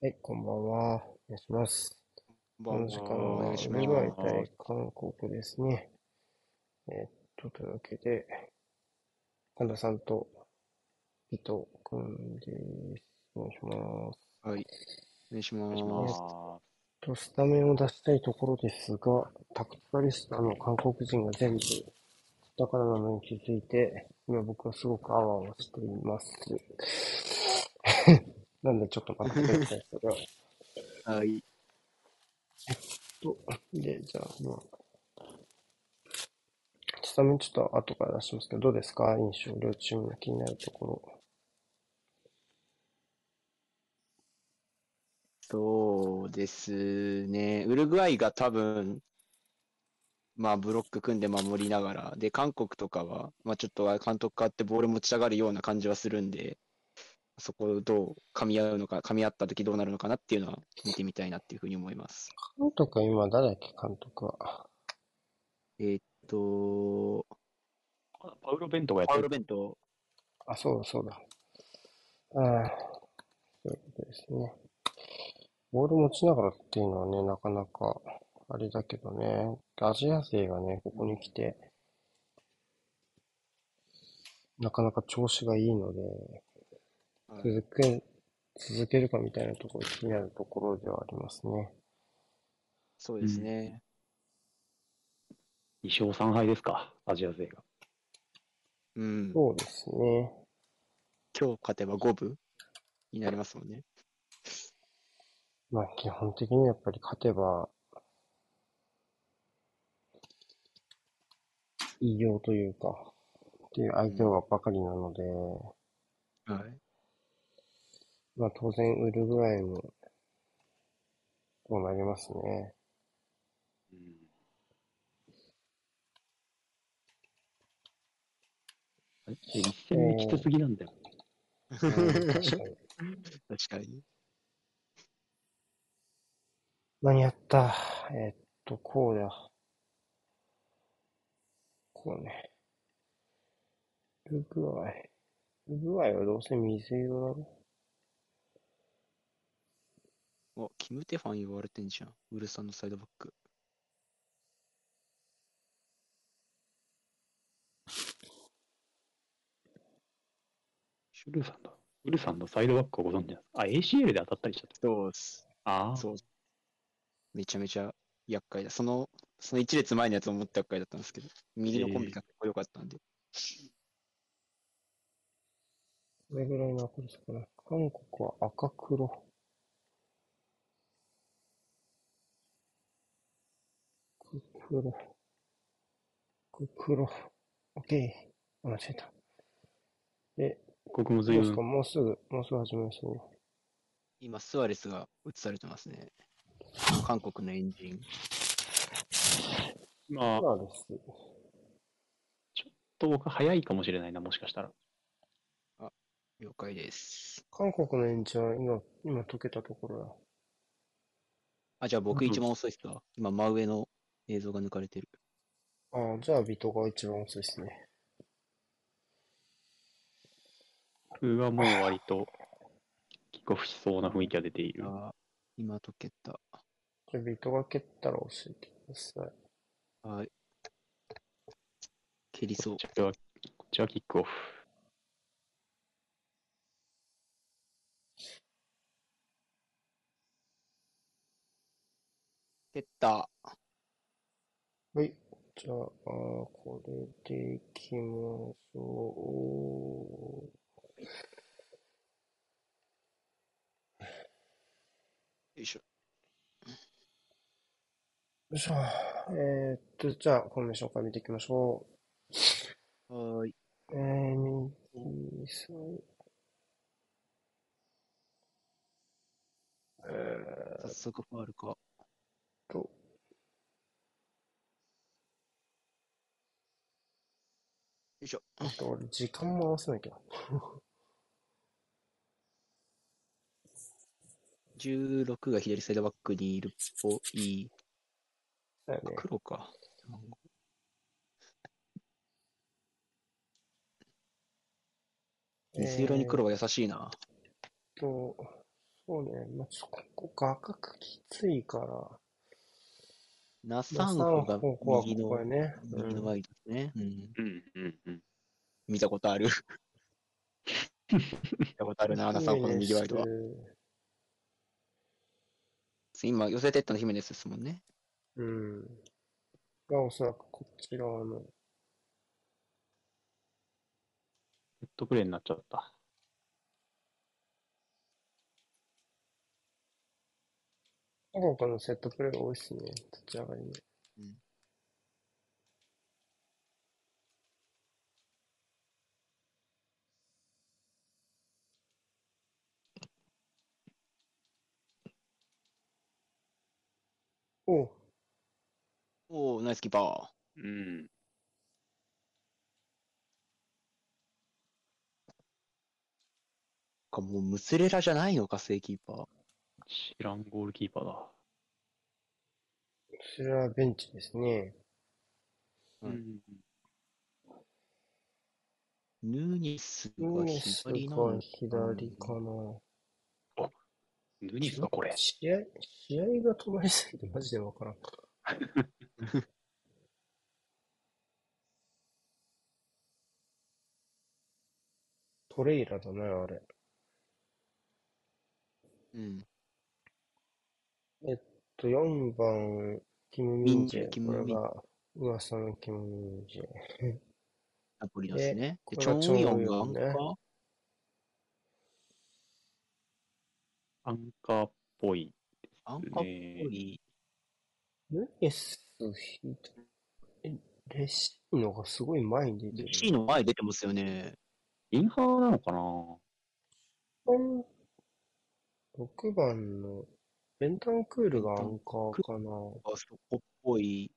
はい、こんばんは。お願いします。この時間は。お願は、いします。対韓国ですね。えーっと、というわけで、神田さんと伊藤君です。お願いします。はい。お願いします。まと、スタメンを出したいところですが、タクティカリスタの韓国人が全部、だからなのに気づいて、今僕はすごくあわあわしています。なんでちょっと待ってください、それは。はい。と、で、じゃあ、まあ、スタメンちょっと後から出しますけど、どうですか？印象、両チームの気になるところ。そうですね。ウルグアイが多分、まあ、ブロック組んで守りながら、で、韓国とかは、まあ、ちょっと監督変わってボール持ち上がるような感じはするんで、そこをどう噛み合うのか、噛み合った時どうなるのかなっていうのは見てみたいなっていうふうに思います。監督は今、誰だっけ、監督は。えーっと、す。パウロ・ベントがやってるパウロ。ベント、あ、そうだ、そうだ。ああ、そういうことですね。ボール持ちながらっていうのはね、なかなか、あれだけどね、アジア勢がね、ここに来て、なかなか調子がいいので、はい続け、続けるかみたいなところ気になるところではありますね。そうですね。2勝3敗ですか、アジア勢が。うん。そうですね。今日勝てば五分になりますもんね。まあ基本的にやっぱり勝てば、いいよというか、っていう相手はばかりなので、はい。まあ当然ウルグアイも、そうなりますね。あれ？一戦目きつすぎなんだよ。うん、確かに。確かに。何やった？えーっと、こうだ。こうね。ウルグアイ。ウルグアイはどうせ水色だろ？お、キム・テファン言われてんじゃん。ウルさんのサイドバック。シュルーさんだ。ウルさんのサイドバックをご存知ですか？あ、ACL で当たったりしちゃった。そうっす。ああ、そう。めちゃめちゃ厄介だ。その、その一列前のやつももっと厄介だったんですけど、右のコンビが結構良かったんで。これぐらいの明るさかな。韓国は赤黒。黒黒。黒。オッケー。あ間違えた。で、僕も随分もうすぐ、もうすぐ始めますね。今、スアレスが映されてますね。韓国のエンジン。まあ、そうです。ちょっと僕早いかもしれないな、もしかしたら。了解です。韓国のエンジンは今、今解けたところだ。あ、じゃあ僕うん一番遅いっすか？今、真上の映像が抜かれてる。ああ、じゃあビトが一番遅いですね。僕はもう割と、キックオフしそうな雰囲気が出ている。あ、今解けた。じゃあビトが蹴ったら教えてください。はい。蹴りそうこっ。ちは、こっちはキックオフ。蹴った。はい。じゃあ、これでいきましょう。よいしょ。よいしょ。えーっと、じゃあ、フォーメーションから見ていきましょはーい。う。えー、右サイえー早速ファールか。っと、いしょ。あと俺、時間も合わせなきゃ。16が左サイドバックにいるっぽい。だよね。黒か。水色に黒は優しいな。と、そうね。まあ、ちょっとここ画角きついから。ナまあ、サンホが右のここや、ね。うん。右のワイドですね。うん。うんうんうん。見たことある。見たことあるな、ナサンホの右ワイドは。今、寄せてったのヒメネスですもんね。うん。がおそらくこっち側の。セットプレーになっちゃった。韓国のセットプレー多いっすね。立ち上がりね。うんおうおお、ナイスキーパー。うん。か、もうムスレラじゃないのか、正キーパー。知らんゴールキーパーだ。それはベンチですね。うんうんヌーニスヌが左なのが左かな。ヌニスか、これ。試合、試合が止まりすぎてマジでわからん。トレイラだな、あれ。うん。と、4番、キム・ミンジェ。ミンジェキムミンこれが噂のキム・ミンジェ。ナポリですね。で、これがチョン・ウヨンウヨンねがアンカー？アンカーっぽいアンカーっねぽ。い？ヌネス、ひえ、レシーノがすごい前に出てる。C の前出てますよね。インハーなのかな？うん6番のベンタンクールがアンカーかな。あそこっぽい。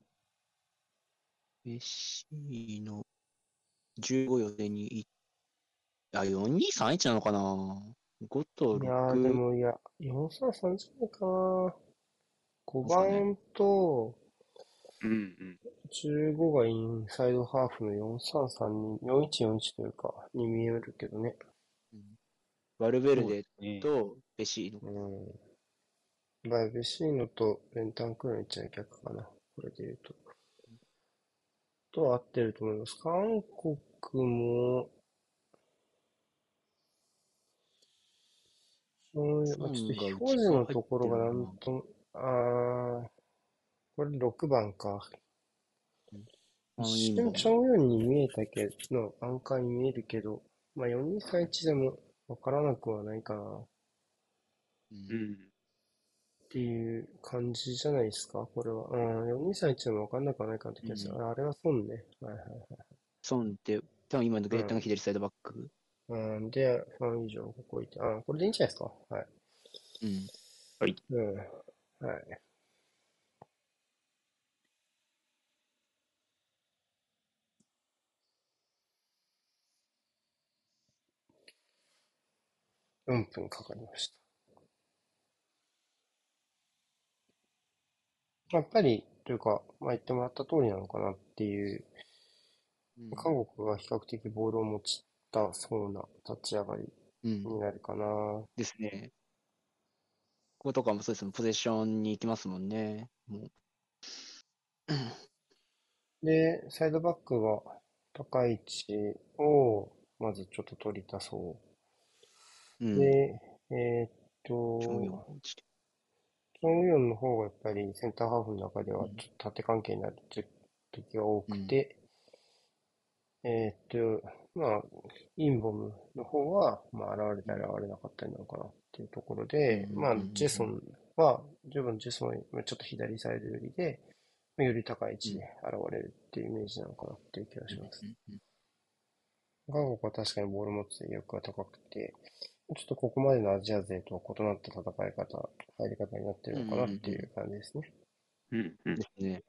メッシーの15予選にい、あ、4231なのかな ?5 といやー、で6。もいや、433じゃないかな。5そうね番とうんうん。15がインサイドハーフの433に、4141というか、に見えるけどね。バルベルデねとベシーノ。うん。バイベシーノとベンタンクールの位置は逆かな。これで言うと。と合ってると思います。韓国も、そういう、まあちょっと非表示のところがなんとも、あー、これ6番か。あ一瞬チョンウヨンに見えたけど、アンカーに見えるけど、まあ4231でもわからなくはないかな。うんうん。っていう感じじゃないですか、これは。うん、4231でも分かんなくはないかなって気がする。うああれは損ね。はいはいはい。ソンって、多分今のゲッタが左サイドバック。うん、で、ファン以上ここいて。あ、これでいいんじゃないですか？はい。うん。うん。はい。4分かかりました。やっぱり、というか、まあ、言ってもらった通りなのかなっていう、うん韓国が比較的ボールを持ちたそうな立ち上がりうん。になるかな。ですね。こことかもそうですもん。ポゼッションに行きますもんね。で、サイドバックが高い位置をまずちょっと取りたそうう。ん。で、えーっと、チョンウヨンの方がやっぱりセンターハーフの中ではうんちょっと縦関係になる時が多くて、えーっと、まあ、インボムの方は、まあ、現れたり現れなかったりなのかなっていうところで、まあうん。うんうんうん、ジェソンは、十分ジェソンはちょっと左サイド寄りで、まあより高い位置で現れるっていうイメージなのかなっていう気がします。うんうん。韓国は確かにボール持つ意欲が高くて、ちょっとここまでのアジア勢とは異なった戦い方、入り方になってるのかなっていう感じですね。うんうんで。すね。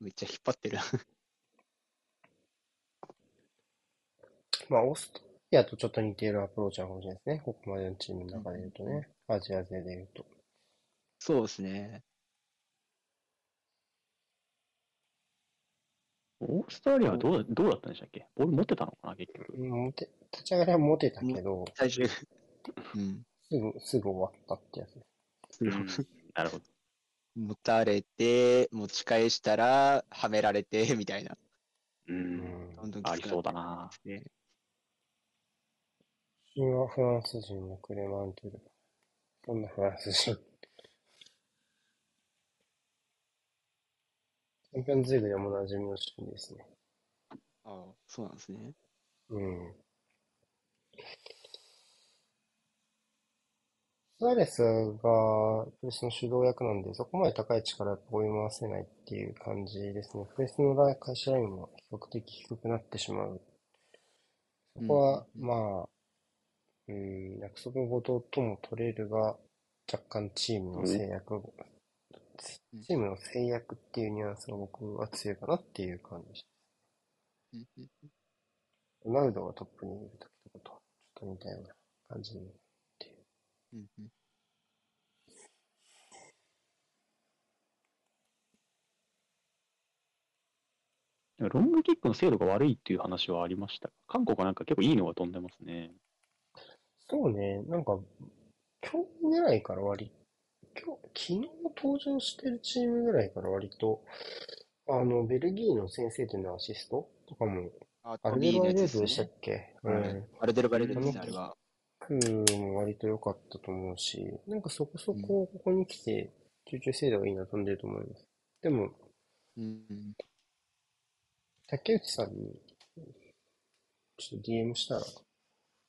めっちゃ引っ張ってる。まあ、オーストラリアとちょっと似ているアプローチなのかもしれないですね。ここまでのチームの中で言うとね。アジア勢で言うと。そうですね。オーーストラリアはどうどうだったんでしたっけ？ボール持ってたのかな、結局。モテ、立ち上がりはモテたけど、最終、うん。すぐ、すぐ終わったってやつです。うんなるほど。持たれて、持ち返したら、はめられて、みたいな。う。うんん。どんどんきつくなってありそうだな。ね。主審はフランス人のクレマントゥル。そんなフランス人。チャンピオンズリーグでもおなじみの主審ですね。ああ、そうなんですね。うん。スアレスがプレスの主導役なんで、そこまで高い力を追い回せないっていう感じですね。プレスの開始ラインも比較的低くなってしまう。そこは、うんまあ、うん、約束事とも取れるが、若干チームの制約を、うんチームの制約っていうニュアンスが僕は強いかなっていう感じ。うんうんロナウドがトップにいる時とかと、ちょっと似たような感じにっていう。うんうんロングキックの精度が悪いっていう話はありました。韓国はなんか結構いいのが飛んでますね。そうね、なんか、今日ぐらいから割、今日、昨日登場してるチームぐらいから割と、あの、ベルギーの先生というのアシスト？とかも、あ、アルトビーのベロアレーやつでしたっ。け？うはいん。アルデルバレルですね、あれは。クーも割と良かったと思うし、なんかそこそこここに来て、集中精度がいいな飛んでると思います。でも、うん。竹内さんに、ちょっと DM したら、や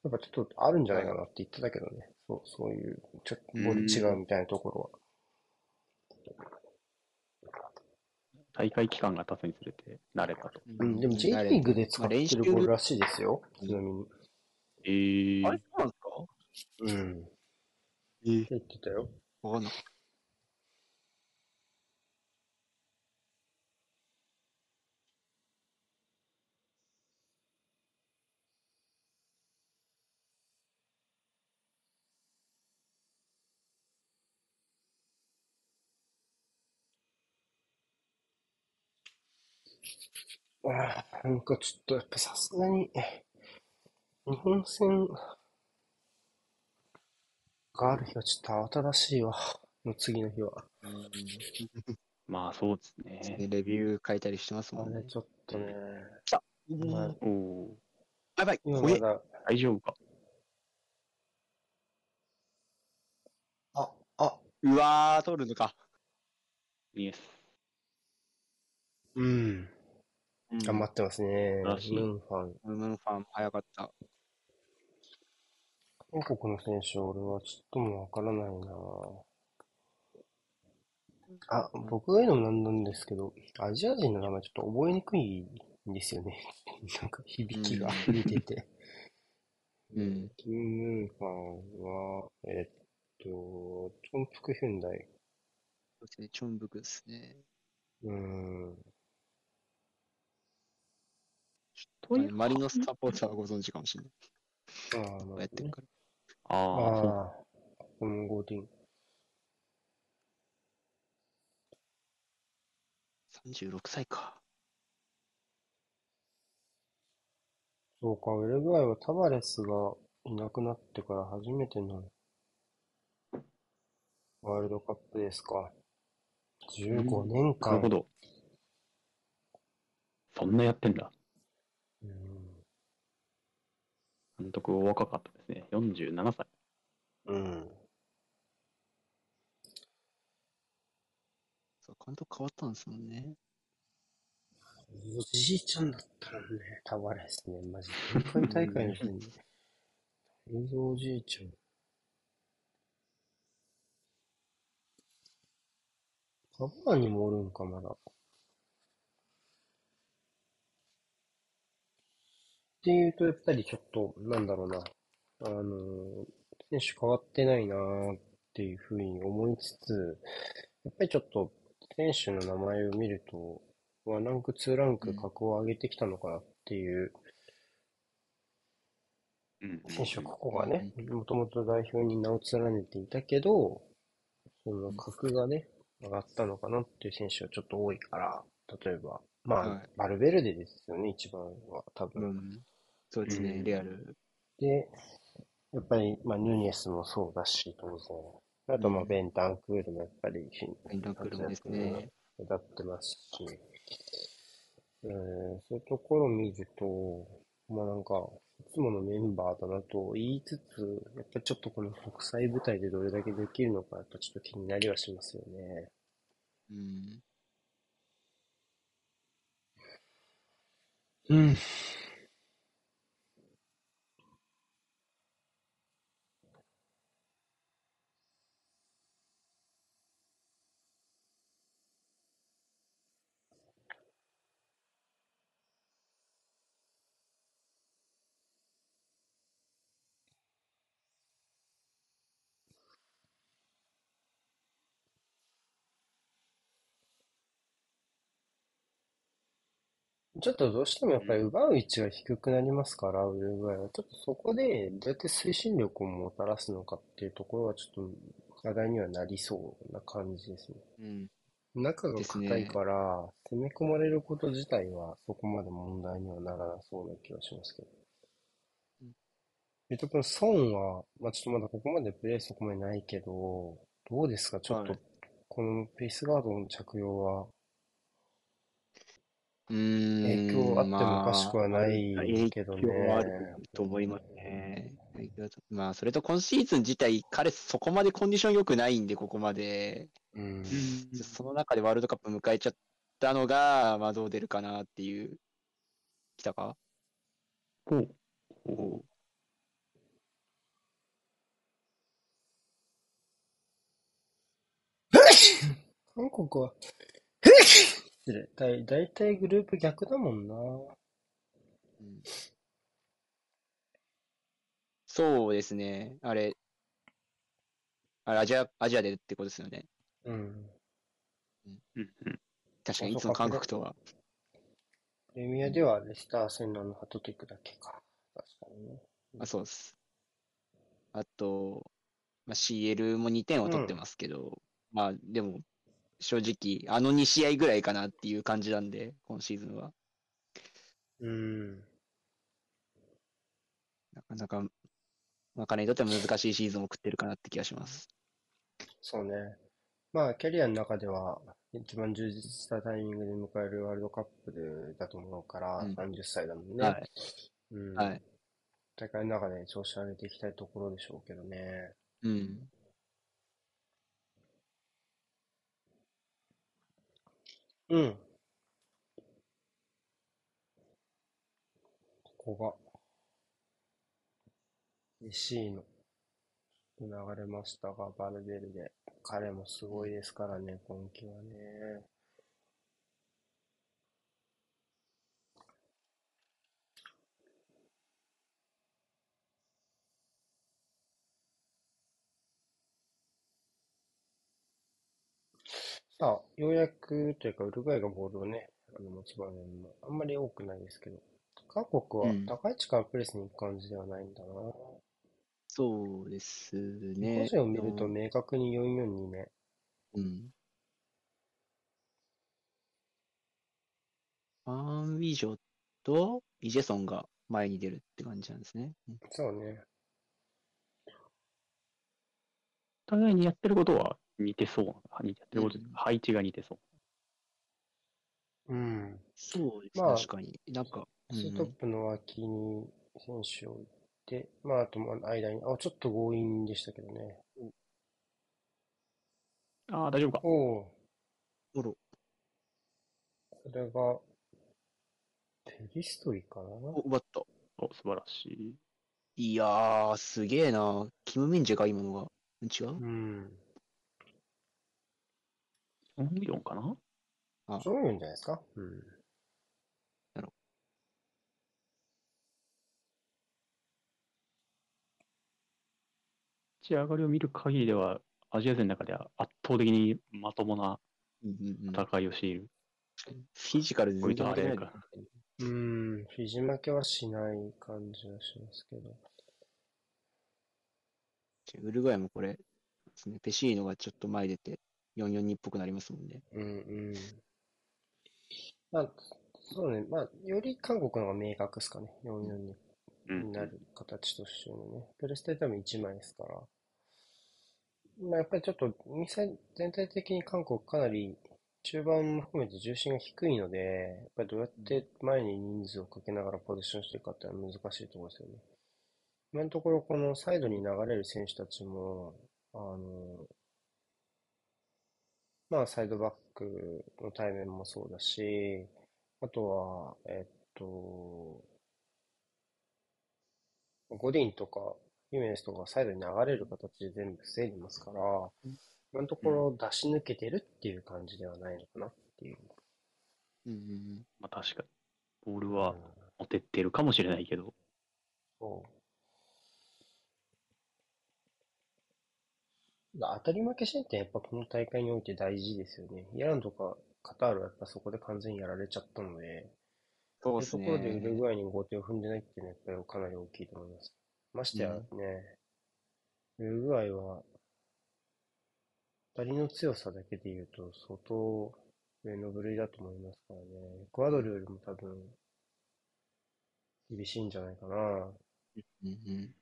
っぱちょっとあるんじゃないかなって言ってたけどね。そう、そういう、ちょっとボール違うみたいなところは。大会期間が経つにつれて慣れたと。うん、でも J リーグで使ってるボールらしいですよ。うんちなみに。えーあれ、そうなんですか？うん。ってえー、言ってたよ。わかんない。ああ、なんかちょっとやっぱさすがに、日本戦がある日はちょっと慌ただしいわ。の次の日は。うんまあそうですでね。レビュー書いたりしてますあもんね。れちょっとね。うんまあやおおばい。今まだ、大丈夫か？あ、あ、うわー、通るのか。イエス。うん。頑張っってますね。らしいムンファン。ムーンファン早かった。韓国の選手、俺はちょっともわからないなあ、僕が言うのもなんなんですけど、アジア人の名前ちょっと覚えにくいんですよね。なんか響きが似てて。うん。キム・ムンファンは、えっと、チョンプク・ヒュンダイ。そしてチョンブクですね。うーん。というマリノスサポーターはご存知かもしれない。ああ、こうやってるから。ああ、そうああ、このゴーディン。36歳か。そうか、ウルグアイはタバレスがいなくなってから初めてのワールドカップですか。15年間。なるほど。そんなやってんだ。うん監督お若かったですね。47歳。うん。そう、監督変わったんですもんね。おじいちゃんだったもんね、タバレスね、マジで。前回大会の時に。映像おじいちゃん。カバーにもおるんか、まだ。っていうと、やっぱりちょっと、なんだろうな。あの、選手変わってないなーっていうふうに思いつつ、やっぱりちょっと、選手の名前を見ると、ワンランク、ツーランク格を上げてきたのかなっていう、うん。選手はここがね、もともと代表に名を連ねていたけど、その格がね、上がったのかなっていう選手がちょっと多いから、例えば、まあ、はいバルベルデですよね、一番は、多う分。ん。そうですね、うんレアル。で、やっぱり、まあ、ヌニエスもそうだし、当然。あと、まあ、うんベンタンクールもやっぱり、ベンタンクールもですね。目立ってますし、えーそういうところを見ると、まあなんか、いつものメンバーだなと言いつつ、やっぱりちょっとこの国際舞台でどれだけできるのか、やっぱちょっと気になりはしますよね。うん。うん。ちょっとどうしてもやっぱり奪う位置が低くなりますから、ウルグアイは。ちょっとそこでどうやって推進力をもたらすのかっていうところはちょっと課題にはなりそうな感じですね。うん。中が硬いから、攻め込まれること自体はそこまで問題にはならなそうな気がしますけどうん。えっと、この孫は、まあちょっとまだここまでプレイそこまでないけど、どうですか？ちょっとはい、このフェイスガードの着用はう。影響あってもおかしくはないまあけどね影響はあると思いますね。影響はまあ、それと今シーズン自体、彼そこまでコンディション良くないんで、ここまで。うん。その中でワールドカップ迎えちゃったのが、まあどう出るかなっていう。来たか？ほう。ほう。韓国は、失礼。だい、だいたいグループ逆だもんな。うんそうですね。あれ、あれアジア、アジアでってことですよね。うん。うんうん。確かに、あいつも韓国とは。プレミアではレスター戦のあのハットトリックだけか。確かにね。あ、そうです。あと、まあ、CL も2点を取ってますけど、まあ、でも、正直、あの2試合ぐらいかなっていう感じなんで、今シーズンは。うん。なかなか、まあ、彼にとっては難しいシーズンを送ってるかなって気がします。そうね。まあ、キャリアの中では、一番充実したタイミングで迎えるワールドカップでだと思うから、うん30歳だもんね。はい。うん。はい。大会の中で調子上げていきたいところでしょうけどね。うん。うん。ここが、C の、流れましたが、バルベルで。彼もすごいですからね、今季はね。さあ、ようやくというか、ウルグアイがボールをね、あの持つ場面もあんまり多くないですけど、韓国はうん高い位置からプレスに行く感じではないんだな。そうです個ね。人を見ると明確に442ね。うん。ファン・ウィジョとイジェソンが前に出るって感じなんですね。うんそうね。お互いにやってることは似てそうな。似てやってること、うん配置が似てそう。うん。そうですね、まあ確かに。なんか、うんツートップの脇に選手を置いて、まあ、あとまあ間に、あ、ちょっと強引でしたけどね。ああ、大丈夫か。おお、おろ、これが、ペリストリかな？お奪った。お素晴らしい。いやー、すげえな。キム・ミンジェか、今のが。違う？うん。4ミリオンかな？そういうんじゃないですか？うん。立ち上がりを見る限りでは、アジア勢の中では圧倒的にまともなうんうんうん。戦いをしている。フィジカル全然ないこいつあれうん、フィジ負けはしない感じはしますけど。ウルグアイもこれですね、ペシーノがちょっと前出て、4-4-2っぽくなりますもんね。うんうん。まあ、そうね。まあ、より韓国の方が明確ですかね。442うんになる形としてのね。プレステ多分1枚ですから。まあ、やっぱりちょっと、ミサイル全体的に韓国かなり中盤も含めて重心が低いので、やっぱりどうやって前に人数をかけながらポジションしていくかっていうのは難しいところですよね。今のところこのサイドに流れる選手たちも、あの、まあ、サイドバックの対面もそうだし、あとは、えっと、ゴディンとか、ヒメネスとかサイドに流れる形で全部防いでますから、今のところ出し抜けてるっていう感じではないのかなっていう。うんうんまあ確かに。ボールうんは持てってるかもしれないけど、そう。当たり負けしないってやっぱこの大会において大事ですよね。イランとかカタールはやっぱそこで完全にやられちゃったので、そうですそういうところでウルね。グアイに5点を踏んでないっていうのはやっぱりかなり大きいと思います。ましてやね、ウルグアイは、二人の強さだけで言うと相当上の部類だと思いますからね。エクアドルよりも多分厳しいんじゃないかな。うんうん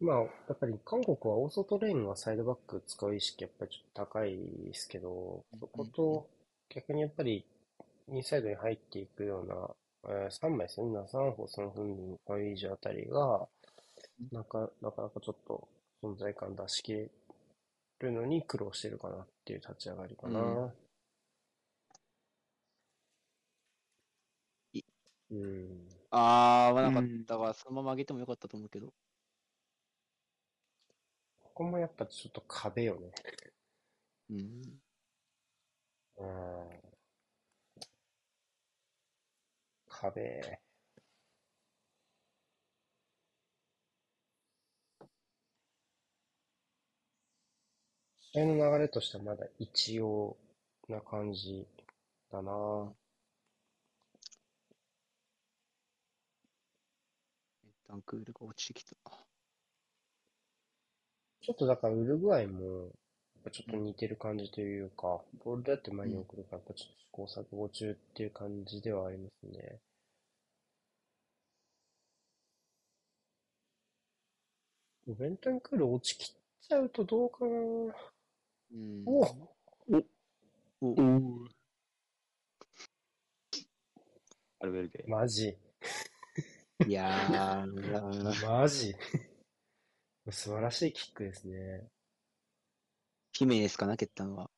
まあ、やっぱり韓国は大外レーンはサイドバック使う意識やっぱりちょっと高いですけど、そこと逆にやっぱりインサイドに入っていくような、えー、3枚ですね、ナ・サンホ、ソン・フンミン、ファイジあたりが、なんか、なかなかちょっと存在感出し切れるのに苦労してるかなっていう立ち上がりかな。うんいうん。あー、合わなかったわ。そのまま上げてもよかったと思うけど。ここもやっぱちょっと壁よね。うん。うん。壁。試合の流れとしてはまだ一応な感じだな。ダンクールが落ちてきた。ちょっとだからウルグアイも、やっぱちょっと似てる感じというか、ボールだって前に送るから、やっぱちょっと試行錯誤中っていう感じではありますね。ベンタンクール落ちきっちゃうとどうかな。うん。おおアルベルデ。マジいやー、マジ素晴らしいキックですね。ヒメネスかな、蹴ったのは。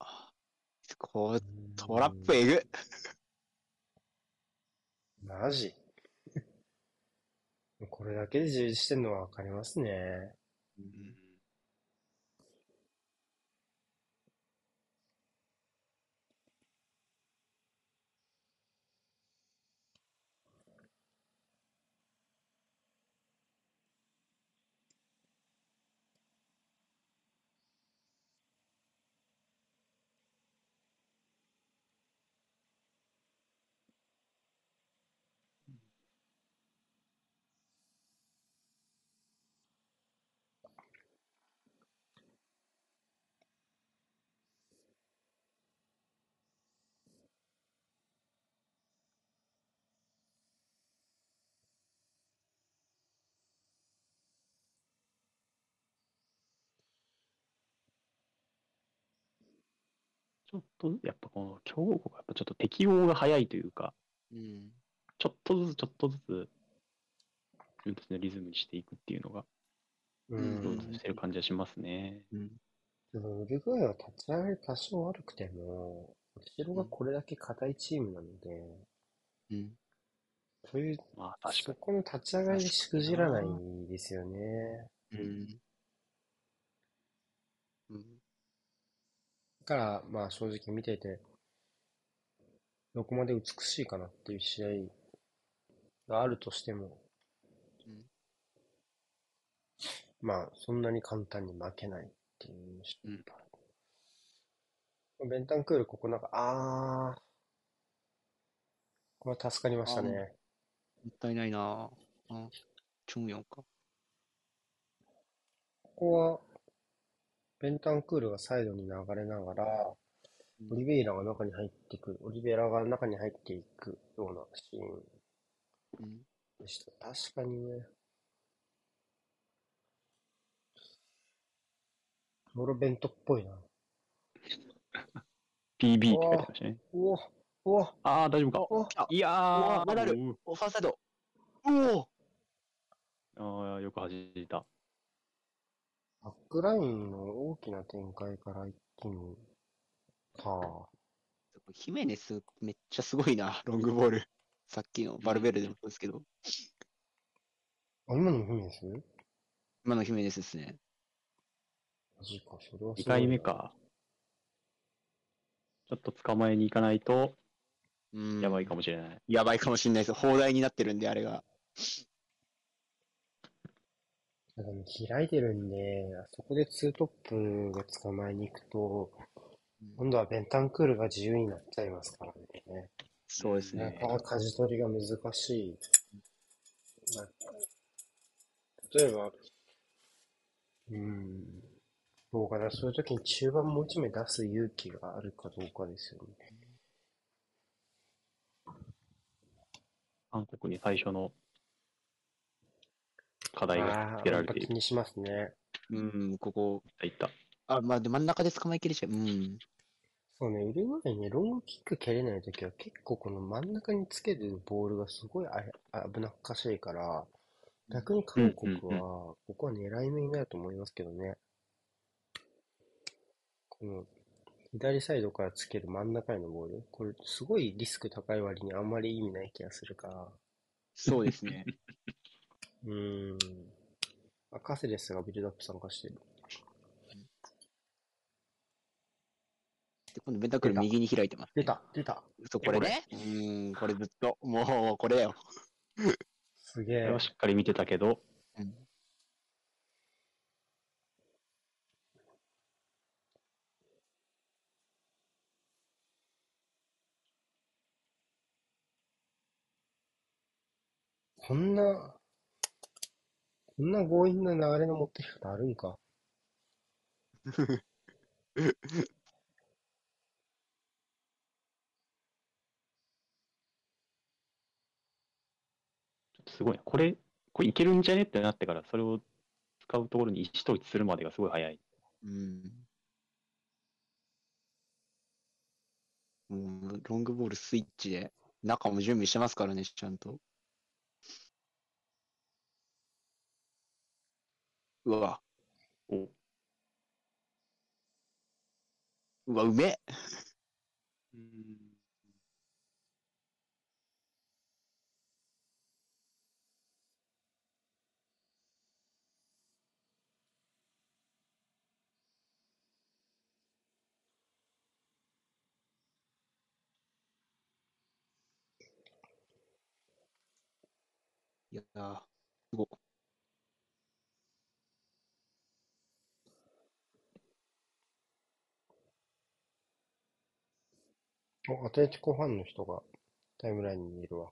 こう、トラップえぐ。マジ これだけで充実してるのはわかりますね。うんちょっと、やっぱこの強豪国はやっぱちょっと適応が早いというか、うん。ちょっとずつちょっとずつ、自分たちのリズムにしていくっていうのが、ううんしてる感じはしますね。うん。でもウルグアイは立ち上がり多少悪くても、後ろがこれだけ硬いチームなので、うん。そういう、まあ確かそこの立ち上がりでしくじらないですよね。うん。うん。だから、まあ正直見てて、どこまで美しいかなっていう試合があるとしても、うんまあそんなに簡単に負けないっていう印象うんベンタンクール、ここなんか、あー、これは助かりましたね。ったいないなあ、チョンヨンか。ここは、ベンタンクールがサイドに流れながら、オリベイラが中に入っていく、オリベイラが中に入っていくようなシーンうん。でした。確かにね。ロロベントっぽいな。PB って書いてましたね。うわ、うわ、ああ、大丈夫か。いやー、まだあるうお、ファーサイド。おおああ、よく弾いた。バックラインの大きな展開から一気に、はヒメネスめっちゃすごいな、ロングボール。さっきのバルベルデもそうですけど、あ、あ、今のもヒメネス？今のヒメネスですね。マジか、それはすごい2回目か。ちょっと捕まえに行かないと、うん。やばいかもしれない。やばいかもしれないです。砲台になってるんで、あれが。開いてるんで、あそこでツートップが捕まえに行くと、今度はベンタンクールが自由になっちゃいますからね。そうですね。なかなか舵取りが難しい。まあ例えば、うーん、どうかな、そういう時に中盤もう一枚出す勇気があるかどうかですよね。韓国に最初の課題がつけられている。気にしますね。うん、ここ。いった。あ、まあ、で真ん中で捕まえきれちゃう。うん。そうね、ウルグアイね、ロングキック蹴れない時は結構この真ん中につけるボールがすごいああ危なっかしいから、逆に韓国は、ここは狙い目になると思いますけどね。この、左サイドからつける真ん中へのボール。これ、すごいリスク高い割にあんまり意味ない気がするから。そうですね。うーん。あ、カセレスがビルドアップ参加してる。で、今度ベンタクル右に開いてます。出た出たそう、これね？うん、これずっと。もう、これだよ。すげえこれは。しっかり見てたけど、うんこんな、こんな強引な流れの持ってき方あるんか。すごいな。これ、これいけるんじゃねってなってから、それを使うところに意思統一するまでがすごい早い。うん。もう、ロングボールスイッチで、中も準備してますからね、ちゃんと。うわ、おうわ、うめえ。いやー、すごい。お、アトレチコファンの人がタイムラインにいるわ。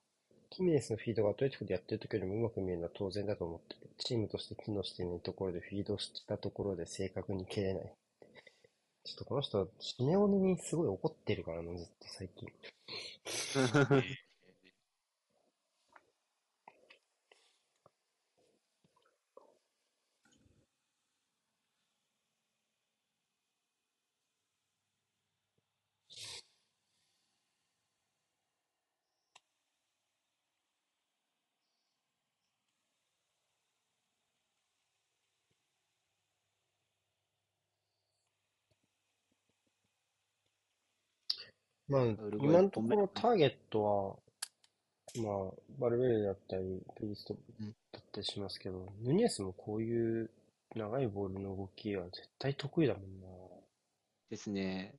キミネスのフィードがアトレチコでやってる時よりもうまく見えるのは当然だと思ってる。チームとして機能していないところでフィードしたところで正確に蹴れない。ちょっとこの人、シネオネにすごい怒ってるからな、ずっと最近。まあ、今のところターゲットは、まあ、バルベルデだったり、プリストうんだったりしますけど、ヌニエスもこういう長いボールの動きは絶対得意だもんな。ですね。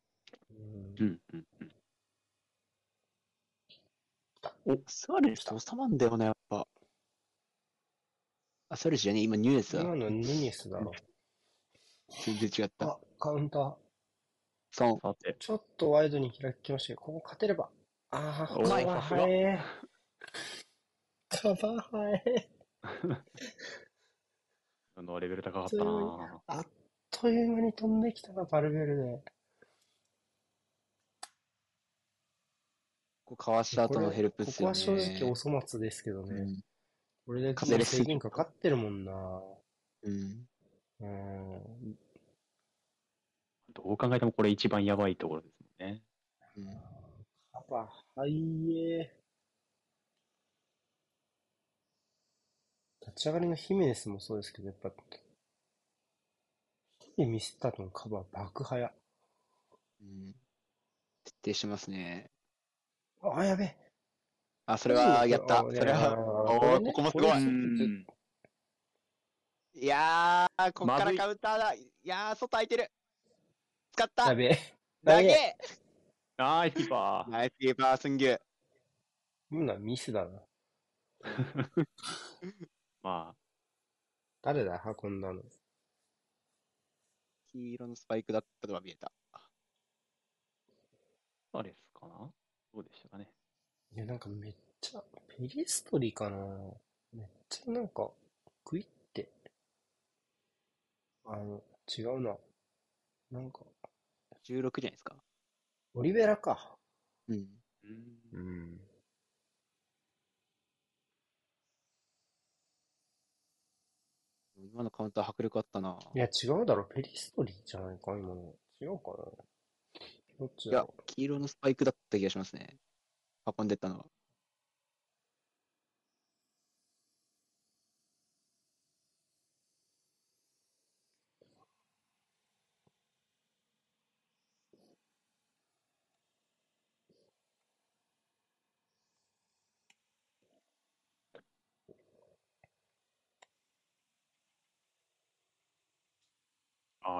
うんうん、うん、スアレスと収まんだよね、やっぱ。あ、スアレスじゃねえ、今ニューエスだ。今のヌニエスだ。全然違った。あ、カウンター。そう。さて、ちょっとワイドに開きましたけど、ここ勝てれば。ああ、おーここはさすが早い。カバーハエ。あのレベル高かったなあっという間に飛んできたな、バルベルで。ここかわした後のヘルプっここは。正直お粗末ですけどね。うん。これでカゼレス制限かかってるもんな。うん。うん。どう考えてもこれ一番やばいところですもんね。うんカバーハイエー。立ち上がりのヒメネスもそうですけど、やっぱ、一人ミスった後のカバー爆早。うん。徹底してますね。あ、やべえ。あ、それはやった。あそれは、おーここもすごいいやー、こっからカウンターだ。いやー、外空いてる。使った。やべえ。投投げげナイスキーパー。ナイスキーパー、スンギュ。今のはミスだな。ま誰だ、運んだの。黄色のスパイクだったとは見えた。あ、アレスかなどうでしたかね。いや、なんかめっちゃ、ペリストリかなめっちゃなんか、クイって。あの、違うな。なんか、16じゃないですか。オリベラか。うん。うん。ん。今のカウンター迫力あったな。いや、違うだろ。ペリストリじゃないか、今の。違うかな。どっちいや黄色のスパイクだった気がしますね。運んでったのは。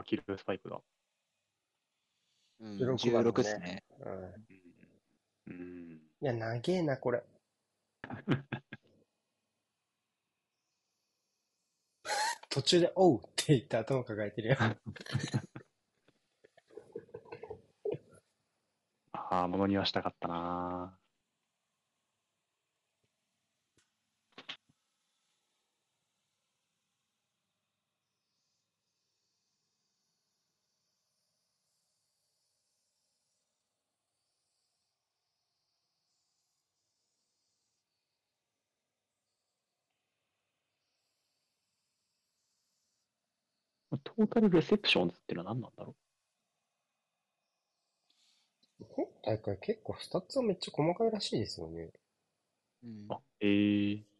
ああ、キルスパイクだ。うん、16番のね16っすね。う。うん。うん。いや、長えな、これ。途中で、おうって言って頭抱えてるよ。ああ、ものにはしたかったな。total receptions っていうのは何なんだろ今大会結構スタッツはめっちゃ細かいらしいですよね。うんう。あ、ええ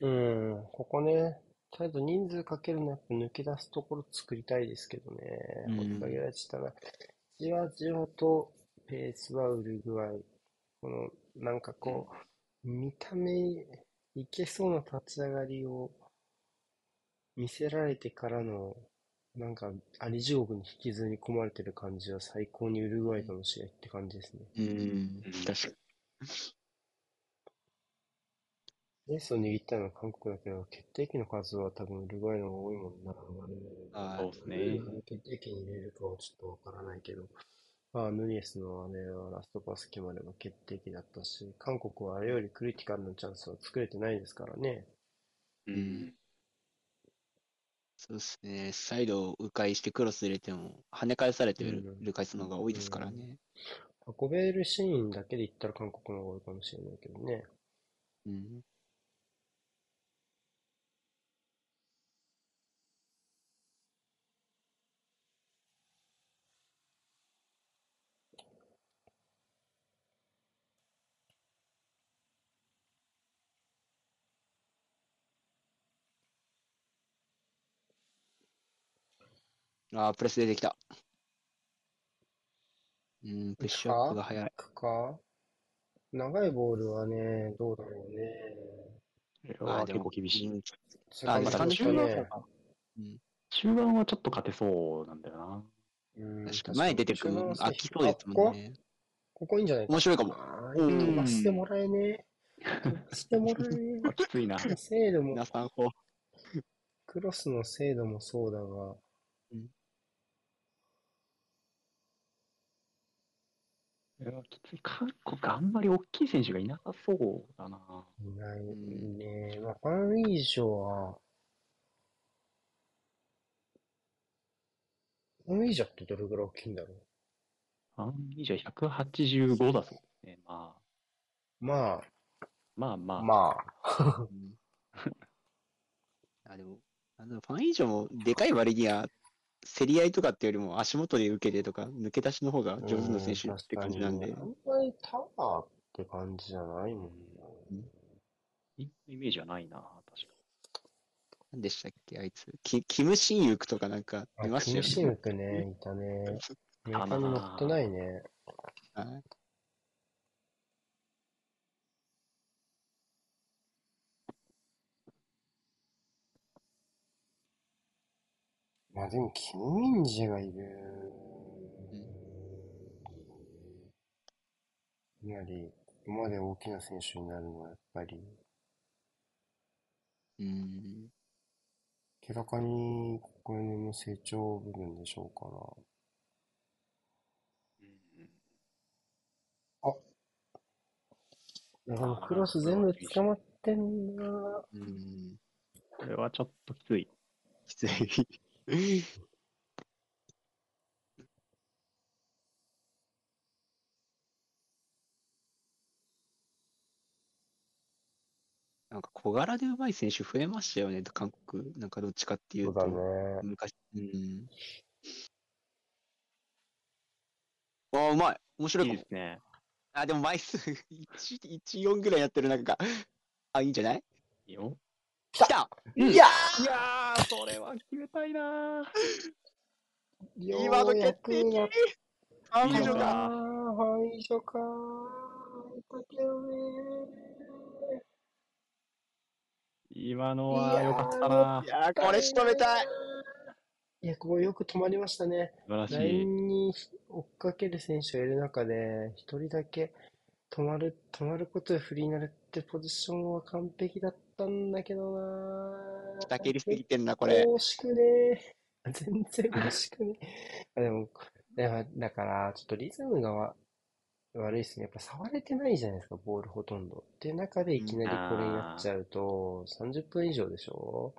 うん、ここね、とりあえず人数かけるのやっぱ抜け出すところ作りたいですけどね。うんほっとげられたな。じわじわとペースはウルグアイ。この、なんかこう、見た目いけそうな立ち上がりを見せられてからの、なんか、あり地獄に引きずり込まれてる感じは最高にウルグアイとの試合って感じですね。うんうん。確かに。レースを握ったのは韓国だけど、決定機の数は多分ウルグアイの方が多いもんな。はいそうですね。決定機に入れるかはちょっとわからないけど、まあ、ヌニエスのあれはラストパス決まれば決定機だったし、韓国はあれよりクリティカルなチャンスは作れてないですからね。うん。そうですね。サイドを迂回してクロス入れても、跳ね返されてうんる回数の方が多いですからね。運べるシーンだけで言ったら韓国の方が多いかもしれないけどね。うん。あー、プレス出てきた。うん、プッシュアップが早い。行くか？長いボールはね、どうだろうね。あーでも結構厳しい。うんああ、でも30まあ中分盤ね。中盤はちょっと勝てそうなんだよな。うん確かに前出てくるのきそうですもんね。ここ？いいんじゃない？か面白いかも。飛ばしてもらえねえ。飛ばしてもらえねあ きついな。え。精度も皆、さん、こクロスの精度もそうだが、いやきつい。韓国あんまり大きい選手がいなさそうだな。いないんね。まあ、ファン・ウィージョは、ファン・ウィージョってどれぐらい大きいんだろファン以上185だそうですね。まあ、う。ままあまあ。あ、まあ、う。う んあ、でも、あのファン以上もでかい割には、競り合いとかってよりも足元で受けてとか、抜け出しの方が上手な選手って感じなんであんまりタワーって感じじゃないもんな。イイメージはないな、確か何でしたっけ、あいつ。キキム・シンユクとかなんかあ、出ましたよキムシンね。クね、いたね。ネたなタに乗ってないね。はいまあでも、キム・ミンジェがいる。やはり、ここまで大きな選手になるのは、やっぱり、うん。明らかに、ここの成長部分でしょうから。いやでも、クロス全部捕まってんな。うん。これはちょっときつい。きつい。なんか小柄で上手い選手増えましたよね、韓国。なんかどっちかっていそううだと。ね。昔。うん。ああ、うまい。面白いかもいいで。すね。あ、でも枚数1、1、4ぐらいやってる中か。あ、いいんじゃない？いいよ。来た。いやいやー、それは決めたいなー。今の決定ようやくあ、いいのか。か。今のは良かったないやー、これ仕留めたい。いや、ここよく止まりましたね。素晴らしライい。ンに追っかける選手がいる中で、一人だけ止まる、止まることでフリーになるってポジションは完璧だったんだけどな下蹴りすぎてんな、これ。惜しくねえ。全然惜しくねえ。あでも、だだから、ちょっとリズムがわ悪いですね。やっぱ触れてないじゃないですか、ボールほとんど。っていう中でいきなりこれになっちゃうと、30分以上でしょ？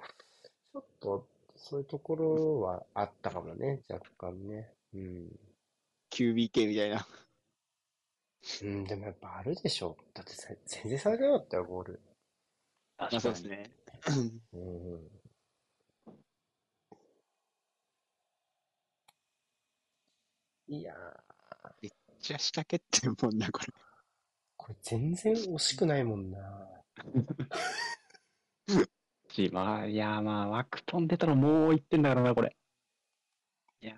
ちょっと、そういうところはあったかもね、若干ね。うん。QBK みたいな。うん、でもやっぱあるでしょ。だってさ全然触れなかったよ、ボール。まあ確かに。そうですね。うん。いやー、じゃあ下蹴ってるもんな、これ。これ全然惜しくないもんな。しまあ、いや、まあ、枠飛んでたらもう1点だからな、これ。いや、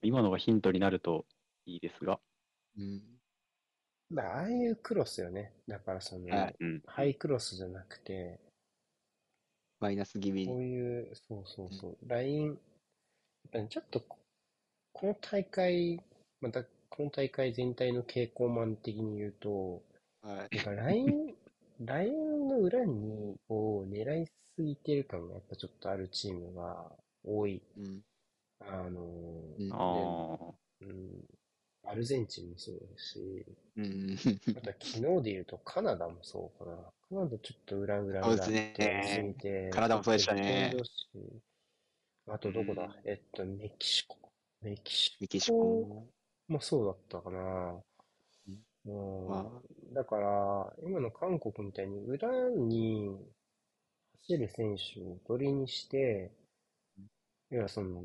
今のがヒントになるといいですが。うん。だからああいうクロスよね。だからその、はいうん。ハイクロスじゃなくて、マイナス気味こに。ういう、そうそうそう、ライン、ちょっとこ、この大会、また、この大会全体の傾向マン的に言うと、はい。なんかライン、ラインの裏に、を狙いすぎてる感がやっぱちょっとあるチームが多い。うん。あのー、うんああ。うん、アルゼンチンもそうだし、うん。また昨日で言うとカナダもそうかな。カナダちょっと裏裏裏ってやりすぎて、カナダもそうでしたねあとどこだ、うんえっと、メキシコ。メキシメキシコも。そうだったかな。うんもう、まだから、今の韓国みたいに裏に走る選手を取りにして、要はその、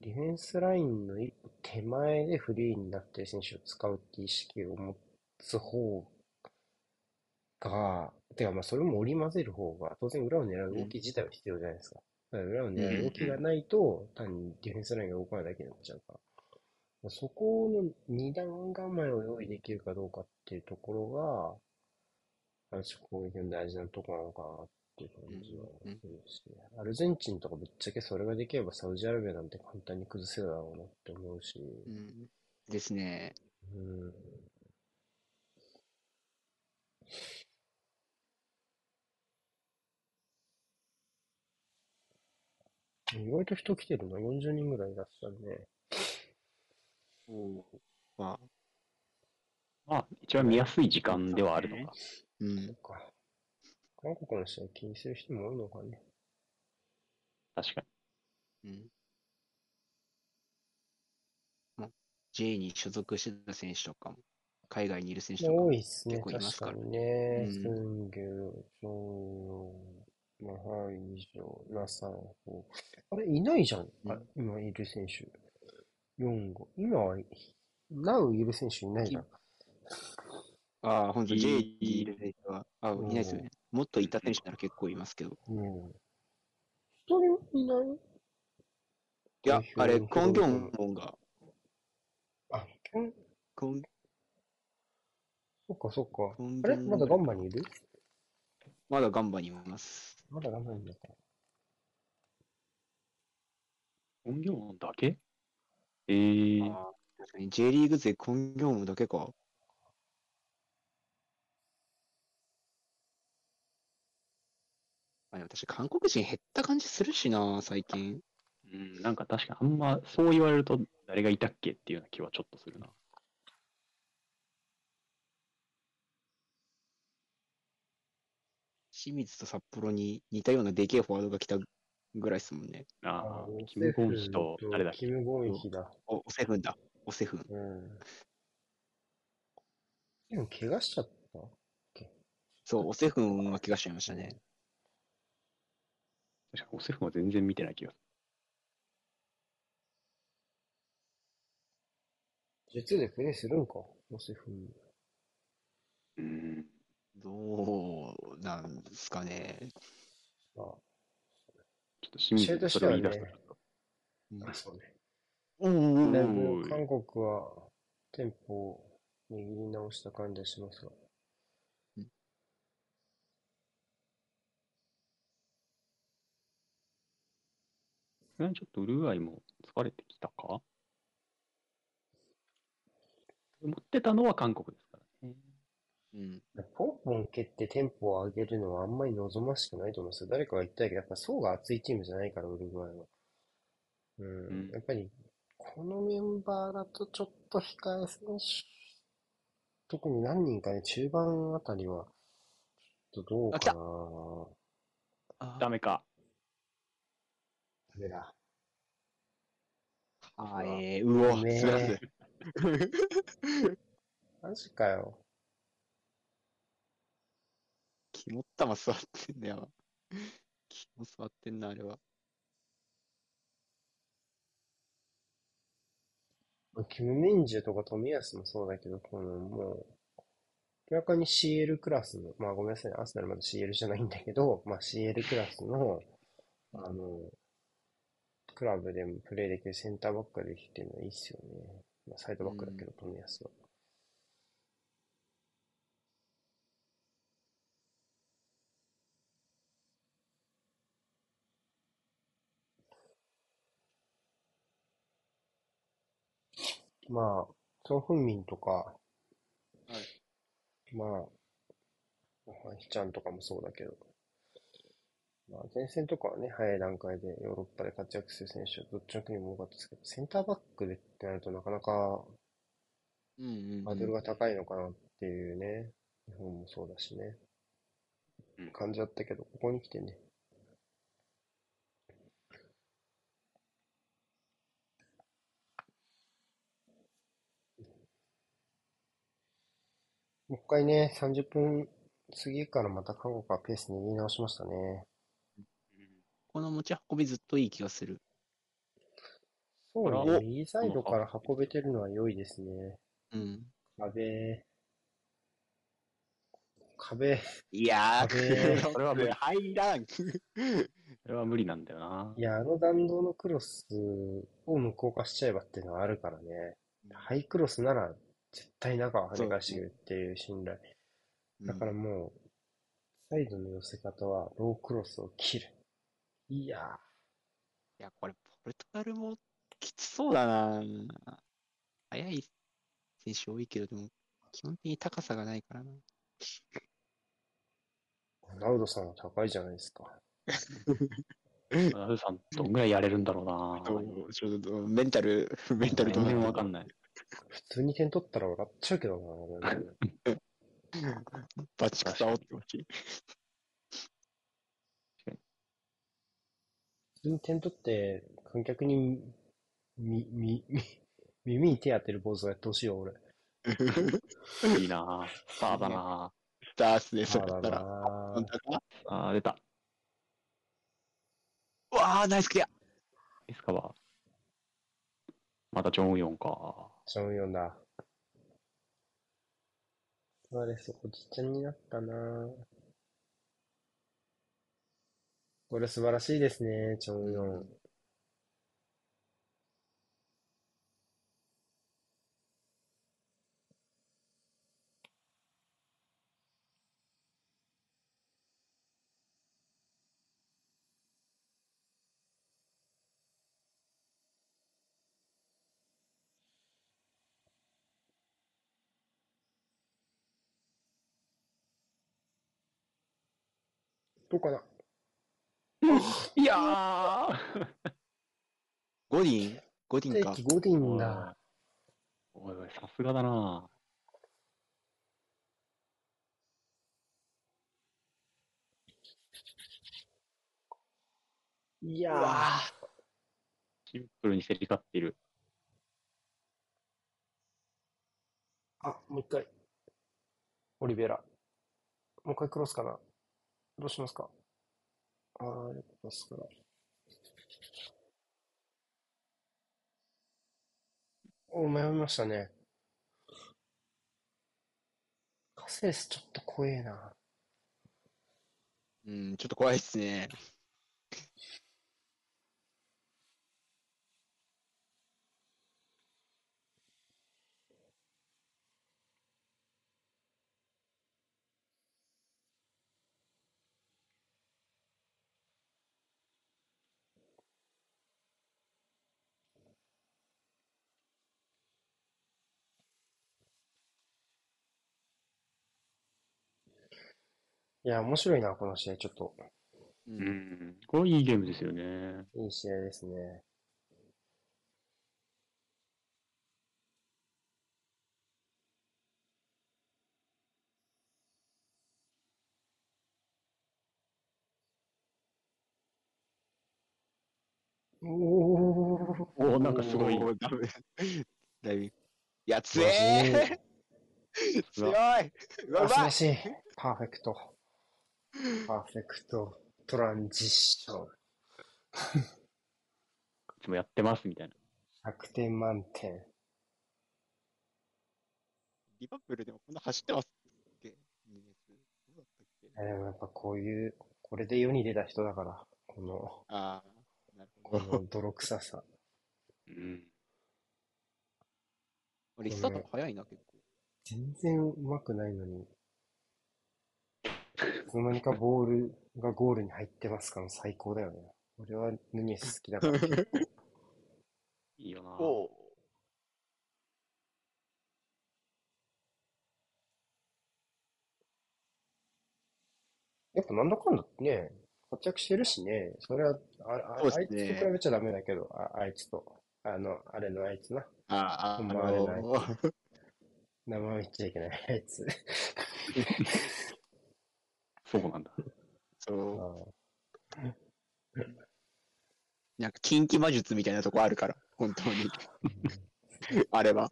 ディフェンスラインの一歩手前でフリーになってる選手を使うっていう意識を持つ方が、てかまあそれも織り交ぜる方が、当然裏を狙う動き自体は必要じゃないですか。だから裏のね、う動きがないと、単にディフェンスラインが動かないだけになっちゃうから。そこの二段構えを用意できるかどうかっていうところが、ある種攻撃の大事なところなのかなっていう感じはするし、アルゼンチンとかぶっちゃけそれができればサウジアラビアなんて簡単に崩せるだろうなって思うし、うん。ですね。うん。意外と人来てるな。40人ぐらいいらっしゃるね。おまあ、まあ、一番見やすい時間ではあるのか。うんそっ。か。韓国の試合気にする人も多いのかね。確かに。うん。まあ、J に所属してた選手とかも、海外にいる選手とかも多いっすね、結構いますからにね。うんスンギュ、ジョンヨン、マハイジョ、ナサンホ。あれ、いないじゃん。あうん今いる選手。4、5。今は、ナウいる選手いないじゃん。ああ、本当い J いにいる選手は、あ、いないですよね。もっといた選手なら結構いますけど。うん。一人もいない？いや、あれ、コンギョンン。モンが、あ、コン、コン、そっかそっかコン。あれギョンまだガンバにいる？まだガンバにいます。まだガンバにいるのか。本業だけ？えー、あー確かに J リーグ勢コンギョンモンだけか。あ、でも私、韓国人減った感じするしな、最近。うん、なんか確かにあんまそう言われると誰がいたっけっていうような気はちょっとするな。清水と札幌に似たようなでけえフォワードが来たぐらいですもんね。ああオ、キム・ゴンヒと誰だっけ？キム・ゴンヒだ。お、おセフンだ。おセフン。うん。でも怪我しちゃったそう、おセフンは怪我しちゃいましたね。確かにオセフは全然見てない気がす実でプレイするんかモセフ。うん。どうなんですかね。あちょっと清水にそれを言い出すとちょっと。あ、そうね。おおだい韓国はテンポを握り直した感じがしますが。ちょっとウルグアイも疲れてきたか？持ってたのは韓国ですからね。うん。ポンポン蹴ってテンポを上げるのはあんまり望ましくないと思うんですよ。誰かが言ったけど、やっぱ層が厚いチームじゃないから、ウルグアイは。うん。うんやっぱり、このメンバーだとちょっと控え選手、特に何人かね、中盤あたりは、ちょっとどうかなあダメか。ダメだ。あえー、うお、ねすいません。マジかよ。肝ったま座ってんだよ。肝座ってんな、あれは。キム・ミンジェとか富安もそうだけど、このもう、明らかに CL クラスの、まあごめんなさいね、アーセナルまだ CL じゃないんだけど、まあ CL クラスの、あの、クラブでもプレーできるセンターバックができてるのはいいっすよね。まあサイドバックだけど、富安は。まあ、ソン・フンミンとか、まあ、まあヒちゃんとかもそうだけど、まあ、前線とかはね、早い段階でヨーロッパで活躍する選手はどっちの国も多かったですけど、センターバックでってなるとなかなかハードルが高いのかなっていうね、日本もそうだしね。うん、感じだったけど、ここに来てね、もう一回ね、30分過ぎからまた韓国はペース握り直しましたね。この持ち運びずっといい気がする。そうあね、右サイドから運べてるのは良いですね。うん。壁、壁、いや壁ー、これはもう 入らん。それは無理なんだよな。いや、あの弾道のクロスを無効化しちゃえばっていうのはあるからね。ハイクロスなら絶対中を跳ね返してるっていう信頼。だからもう、サイドの寄せ方はロークロスを切る。いやいや、これ、ポルトガルもきつそうだな。速い選手多いけど、でも、基本的に高さがないからな。ー、ラウドさんは高いじゃないですか。ナウさん、どんぐらいやれるんだろうな。ちょっとメンタル、メンタルどう全然なわかんない。普通に点取ったら笑っちゃうけどな、バチクソ煽ってほしい。普通に点取って、観客に、み、み、み、耳に手当てるポーズをやってほしいよ、俺。いいなスターだなスターっすね、そったら。あー、出た。うわー、ナイスクリアエスカバー。またジョンウヨンか。ジョンヨンだ。スアレスおじちゃんになったなこれ素晴らしいですね、チョンヨン。どうかな？いやーゴディンゴディンか。ゴディンだ。おいおい、さすがだな。いうやー。わシンプルに競り勝っている。あ、もう一回。オリベラ。もう一回クロスかな。どうしますか？あー、クロスから。お、迷いましたね。カセレスちょっと怖えな。うん、ちょっと怖いっすね。いや、面白いな、この試合。ちょっと、う。うんん。これいいゲームですよね。いい試合ですね。おー、おおなんかすごい。ダメ。だいぶ。いや、強え強いうわ素晴らしい。パーフェクト。パーフェクト。トランジッション。いつもやってますみたいな。100点満点。リバプールでもこんな走ってますっけ？ニネスどうだったっけ？えーでもやっぱこういう、これで世に出た人だから、この、ああ、なるこほど。の泥臭さ。うん。リスタートも早いな、結構。全然上手くないのに、いつの間にかボールがゴールに入ってますから最高だよね。俺はヌニエス好きだから。いいよな。おうやっぱなんだかんだね、活躍してるしね、それは、あああいつと比べちゃダメだけど、ああいつと、あの、あれのあいつな。ああ、あほんまあれないのー名前言っちゃいけないあいつ。そうなんだ。そう。あ なんか近畿魔術みたいなとこあるから、本当に。あれは。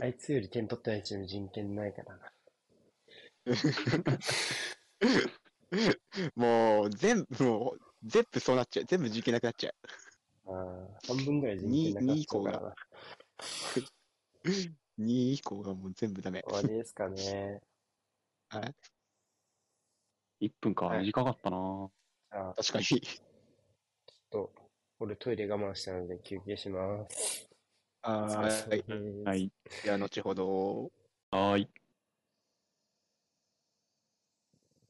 あいつより点取ってないチーム人権ないからな。もう、全部、もう、全部そうなっちゃう。全部人権なくなっちゃう。あー半分ぐらい人権なくなっちゃうからな。2位以降がもう全部ダメ。終わりですかね。はい。1分か、はい短かったな。あ、確かに。ちょっと、俺トイレ我慢したので休憩します。はお疲れ様ーい。ですはい。では、後ほど。はーい。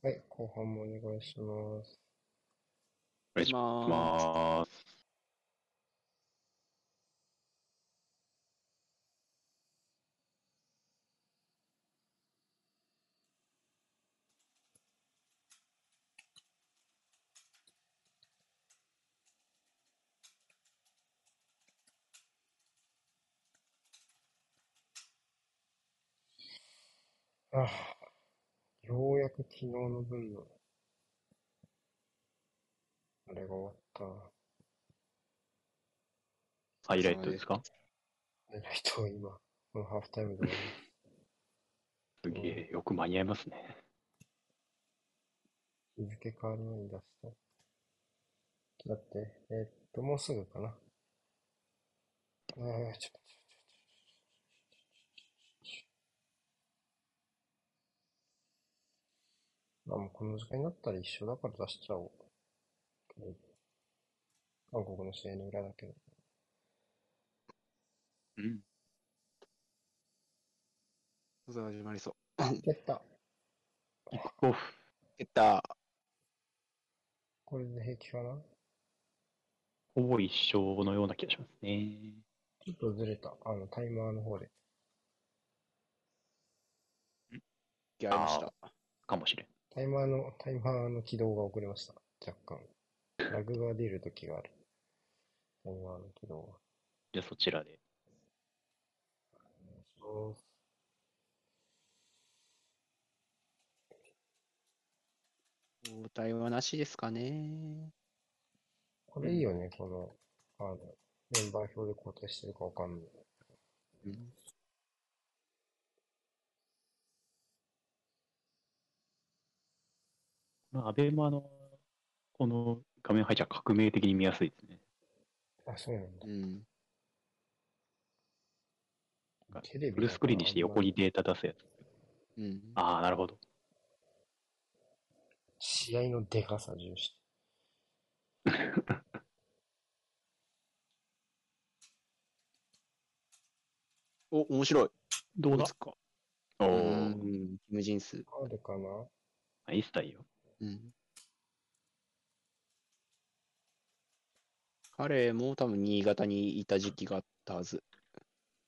はい、後半もお願いします。お願いしまます。ああ、ようやく昨日の分の、あれが終わったな。ハイライトですか？ハイライトを今、このハーフタイムですげえ、よく間に合いますね。り日付変わる前に出した。だって、えーっと、もうすぐかな。えー、ちょっと、あもうこの時間になったら一緒だから出しちゃおう。韓国の試合の裏だけど。うん。そう始まりそう。蹴った。キックオフ。えった。これで平気かな？ほぼ一緒のような気がしますね。ちょっとずれた。あの、タイマーの方で。やりました。かもしれん。タイマーの、タイマーの起動が遅れました。若干。ラグが出るときがある。タイマーの起動が。じゃあそちらで。そう交代はなしですかね。これいいよね、この、あの、メンバー表で交代してるかわかんない。うん。まあ、アベマの、この画面配置は革命的に見やすいですね。あ、そうなんだ。うん。テレビフルスクリーンにして横にデータ出すやつ。うん。ああ、なるほど。試合のでかさ重視。お、面白い。どうだ？打つか。おうー、ん。キム・ジンス。あるかな？あいいスタイルよ。うん。彼も多分新潟にいた時期があったはず。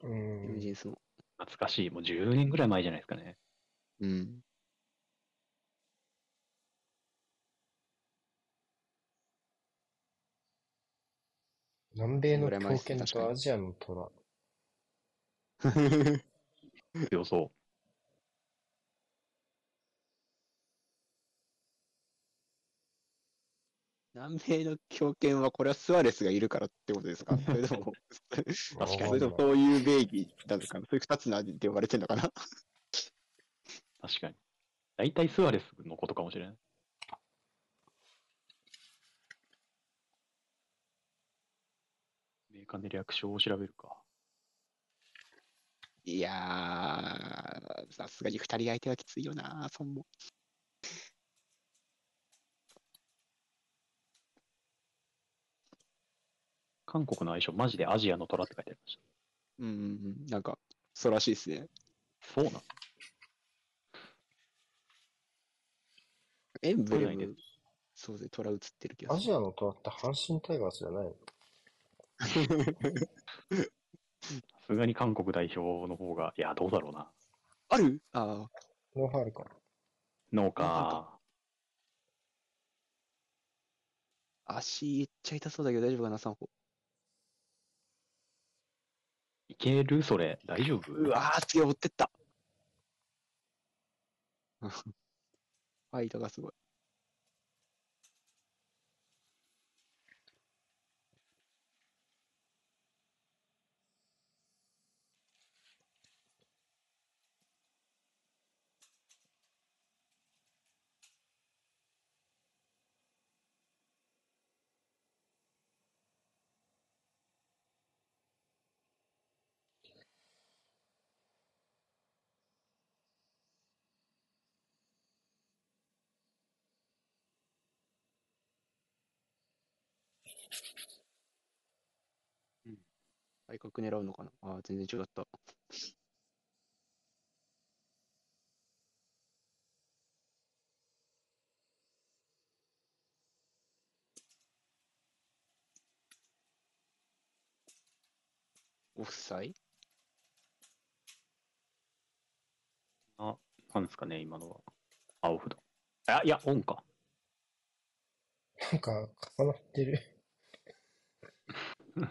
うん。ジンスも。懐かしい。もう10年ぐらい前じゃないですかね。うん。南米の羨ましい狂犬確かにとアジアの虎。強そう。南米の強権は、これはスアレスがいるからってことですか？それとも、確かにそれともそういう名義なのかなそういう二つなんで呼ばれてんのかな？確かに。大体スアレスのことかもしれない。メーカーで略称を調べるか。いやー、さすがに二人相手はきついよな、そんも。韓国の愛称、マジでアジアの虎って書いてありましうんうんうん。なんか、そうらしいですね。た。そうなのエンブレないねム、そうですね、虎映ってるけど。アジアの虎って阪神タイガースじゃないの？さすがに韓国代表の方が、いや、どうだろうな。ある？あノーファールか。農家足いっちゃ痛そうだけど大丈夫かな、サンホ。いける？それ、大丈夫？うわー、次追ってった。ファイトがすごい。うん。対角狙うのかな？ああ、全然違った。オフサイ？あ、なんですかね、今のは。あ、オフだ。あ、いや、オンか。なんか、重なってる。重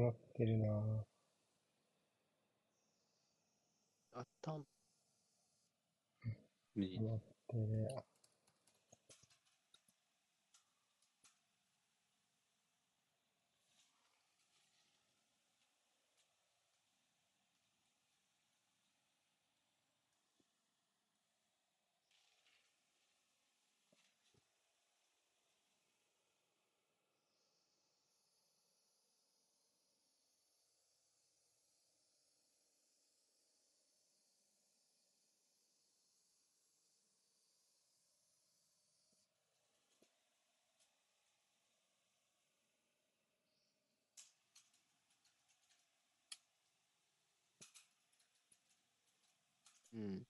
なってるなぁ。あったん。右重なってる。うん。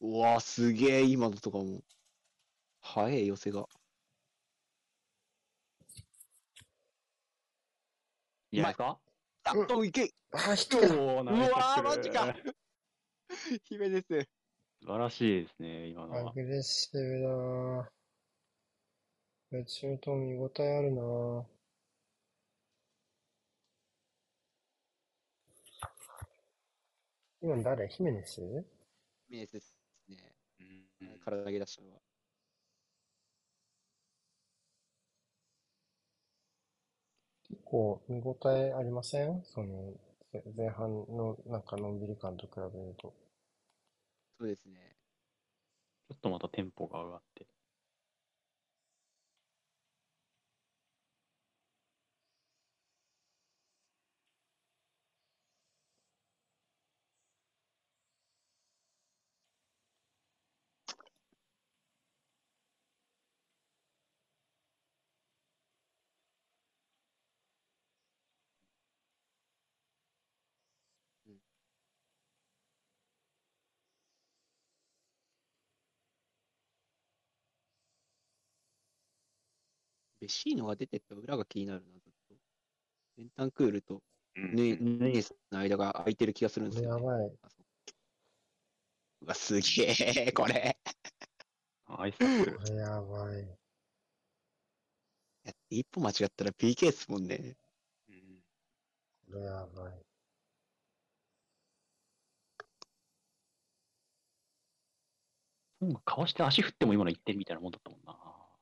うわ、すげえ、今のとかも。早い、寄せが。いいじゃないですか？あっと、いけあ、引おくー、うわマジか 姫です。素晴らしいですね、今のは。アグレッシブだート見応えあるなぁ。今の誰？ヒメネス？姫ですね。うん体投げ出したのは。結構見応えありません？その、ぜ前半のなんかのんびり感と比べると。そうですね。ちょっとまたテンポが上がって。シーノが出てった裏が気になるな、ずっと。ベンタンクールとうんヌイヌニエスの間が空いてる気がするんですよ、ね。やばい。うわ、すげえ、これ。アイスこ。れやばい。一歩間違ったら PK っすもんね。うんこれやばい。なんかかわして足振っても今の1点みたいなもんだったもんな。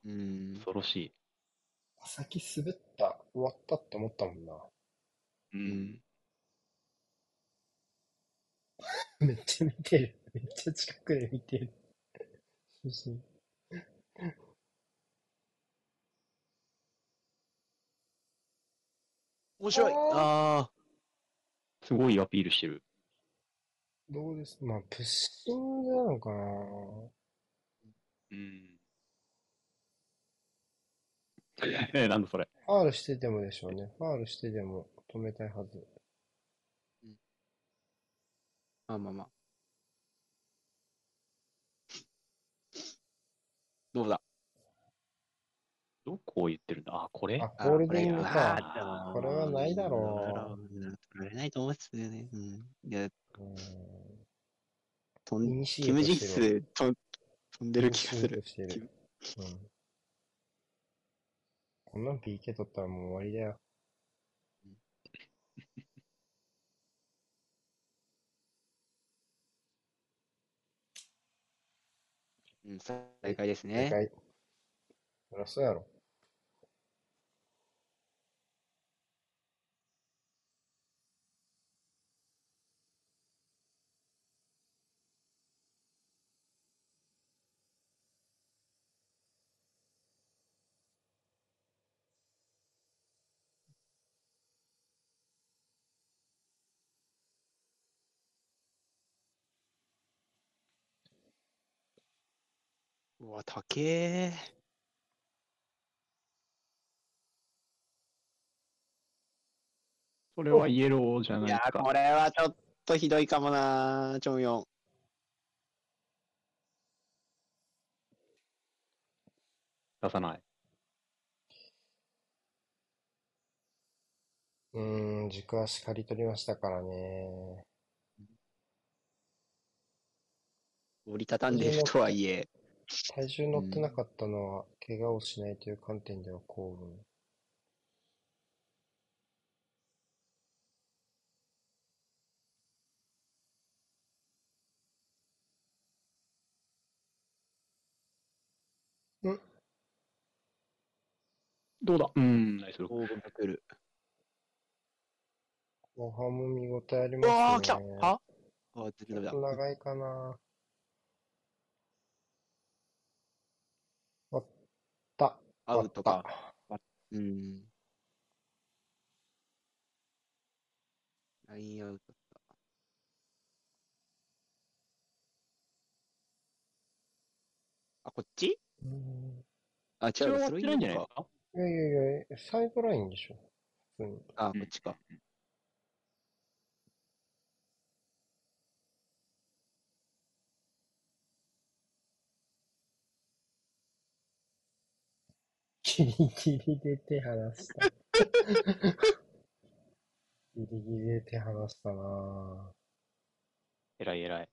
うん。恐ろしい。先滑った、終わったって思ったもんな。ううん。めっちゃ見てる。めっちゃ近くで見てる。写真。面白い。ああ。すごいアピールしてる。どうです？まあ、プッシングなのかなうん。え、なんだそれ。ファールしてでもでしょうね。ファールしてでも止めたいはず。まあまあまあ。どうだ？どこを言ってるんだ？あ、これ？あ、ホールディングあか。あーこれはないだろう。取られないと思うんですよね。うん。いや、う。とんキム・ジッスと飛んでる気がする。うん。こんなん PK 取ったらもう終わりだよ。うん、再開です正ね。解。そりゃそうやろ。うわ、高え。これはイエローじゃないいや、これはちょっとひどいかもな、チョンヨン。出さない。うん、軸足刈り取りましたからね。折りたたんでるとはいえ。体重乗ってなかったのは、怪我をしないという観点では幸運。どうだ？うん、ナイスロック。大分が来る。後半も見応えありうますね。わー、来たは？あ、ダメだ。長いかな。あった。アウトあっか。うん。ラインアウトだ。あ、こっち？あ、違う、それはやってないんじゃないかいやいやいや、サイドラインでしょ。普通に。あ、こっちか。ギリギリで手離した。ギリギリで手離したな偉い偉い。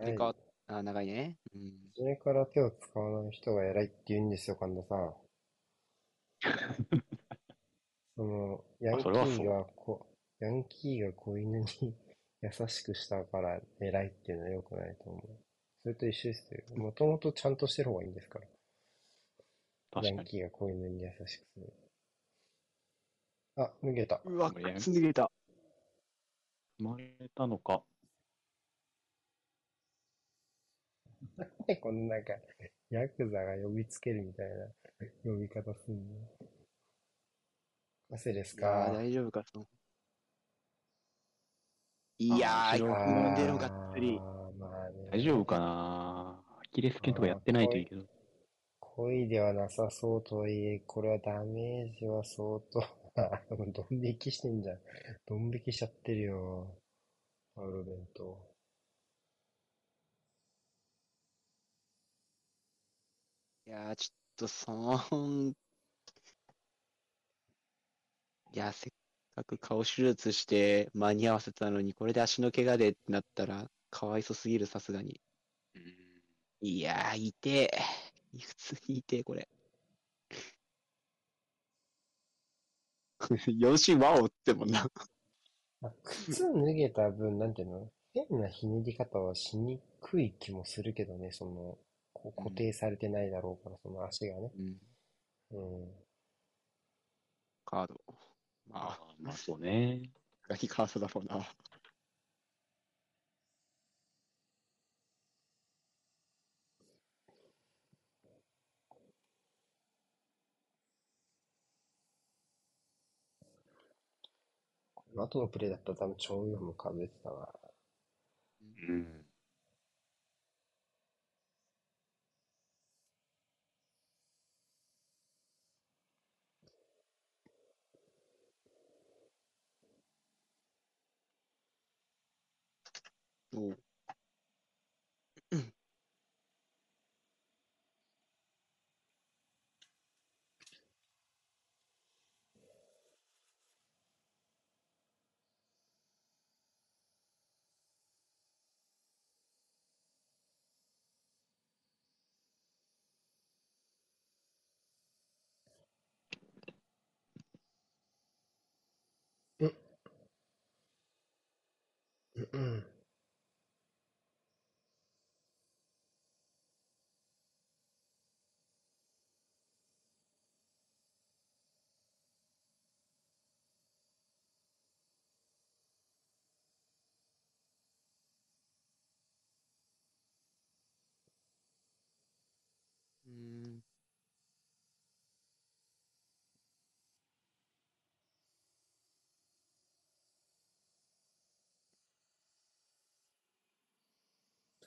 ぁ。でか、あ、長いね。うん。初めから手を使わない人が偉いって言うんですよ、神田さん。その、ヤンキーがこ、ヤンキーが子犬に優しくしたから偉いっていうのは良くないと思う。それと一緒ですよ。もともとちゃんとしてる方がいいんですから。ヤン。キーが子犬に優しくする。あ、脱げた。うわ、靴脱げた。生まれたのか。ね、このなんか、ヤクザが呼びつけるみたいな 呼び方すんの？汗ですいやー、か大丈夫か、その。いやー、後ろ踏んでるがっつり。あーまあね大丈夫かなアキレス腱とかやってないといいけど。恋ではなさそうとはいえ、これはダメージは相当。あドン引きしてんじゃん。ドン引きしちゃってるよ。パウロ弁当。いやー、ちょっと、その、いや、せっかく顔手術して間に合わせたのに、これで足の怪我でってなったら、かわいそすぎる、さすがに。いやー、痛え。普通に痛え、これ。よし、ワオってもんな。あ靴脱げた分、なんていうの？変なひねり方はしにくい気もするけどね、その、こう固定されてないだろうから、その足がね。うん、うん。カード。まあ、あまあそうね。何カードだろうな。後のプレイだったら多分超4も数えてたな。うん。おう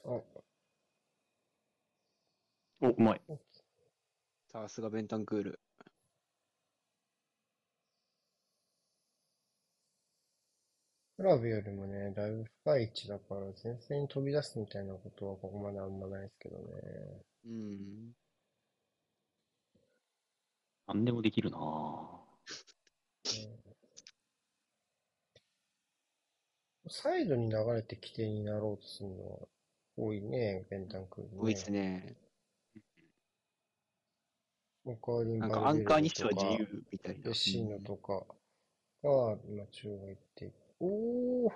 あ、お、うまい。さすがベンタンクール。クラブよりもね、だいぶ深い位置だから、前線に飛び出すみたいなことはここまであんまないですけどね。うん。何でもできるなぁ。サイドに流れて起点になろうとするのは多いね、ベンタンクールね。多いですね。なんかアンカーにしては自由みたいな。ベッシーノとかが、今中央行って、おー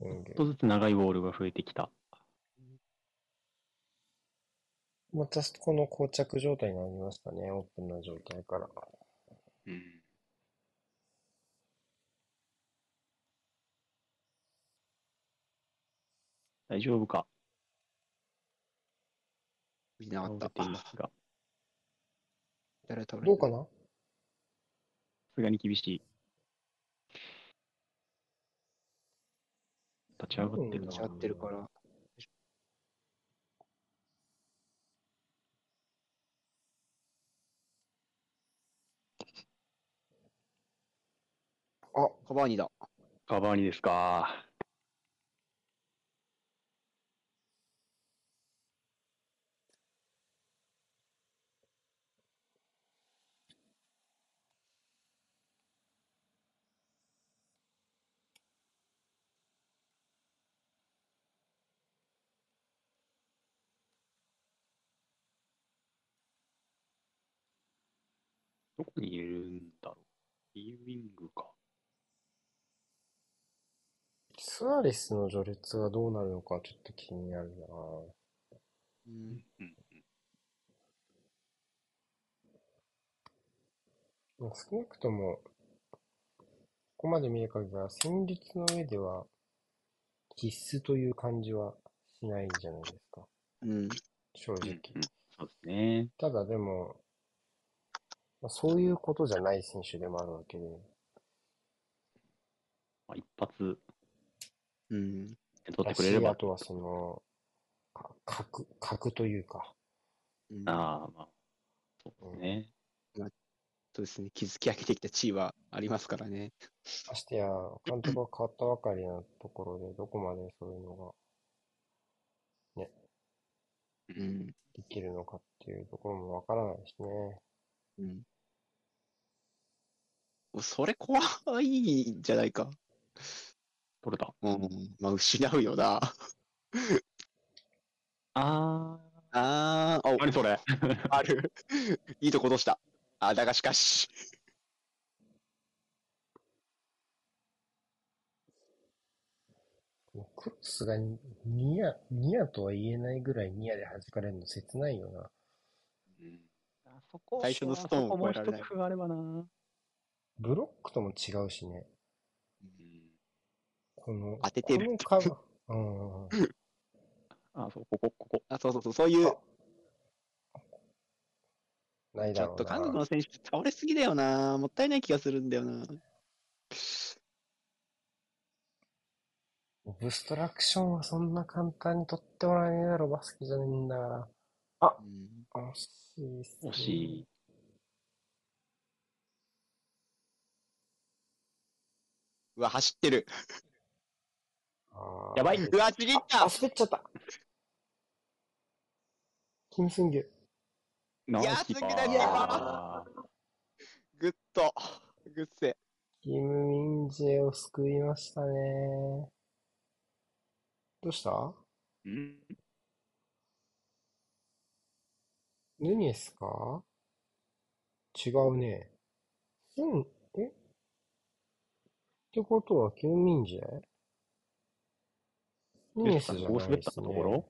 うんちょっとずつ長いボールが増えてきた。またこの膠着状態になりましたね、オープンな状態から。うん。大丈夫か？みんなあった。倒れていますが、誰倒れどうかな？さすがに厳しい。立ち上がってるな立ち会ってるから。あ、カバーニだ。カバーニですか。どこにいるんだろう。イーウィングか。スアレスの序列がどうなるのかちょっと気になるなうん。うん。まあ少なくとも、ここまで見る限りは戦術の上では必須という感じはしないじゃないですか、うん。正直。うんうんそうですね。ただでも、まあ、そういうことじゃない選手でもあるわけで、まあ、一発うん。で取っだてくれればしあ。とはその、か格、格というか、うんああ、まあ、そうですね。そうですね。築き上げてきた地位はありますからね。ましてや、監督が変わったばかりなところで、どこまでそういうのがうん。できるのかっていうところもわからないしね。うん。それ怖いんじゃないか。取れた。うん。まあ、失うよな。ああー、ー、お、何それ？ある。いいとこどうした。あ、だがしかし。クロスがニニヤ、ニヤとは言えないぐらいニヤで弾かれるの切ないよな。うんあそこ最初のストーンをあそこもう一越えられないつがあればな。ブロックとも違うしね。うんこの、当ててるこの。あ、そう、ここ、ここ。あ、そうそうそう、そういう、ないちょっとだろうな。韓国の選手倒れすぎだよな。もったいない気がするんだよな。オブストラクションはそんな簡単に取ってもらえねえだろ、バスケじゃねえんだから。あ、うん惜しいっすね惜しい。うわ、走ってる。やばい。うわ、ちぎっあ、たあ滑っちゃった。キム・スンギュ。いやすげえー。ぐっと。ぐっせ。キム・ミンジェを救いましたね。どうした？うん？ヌニエスか？違うね。スン、え？ってことは、キム・ミンジェ？ヌニエスじゃここ滑ったないですね。ところ？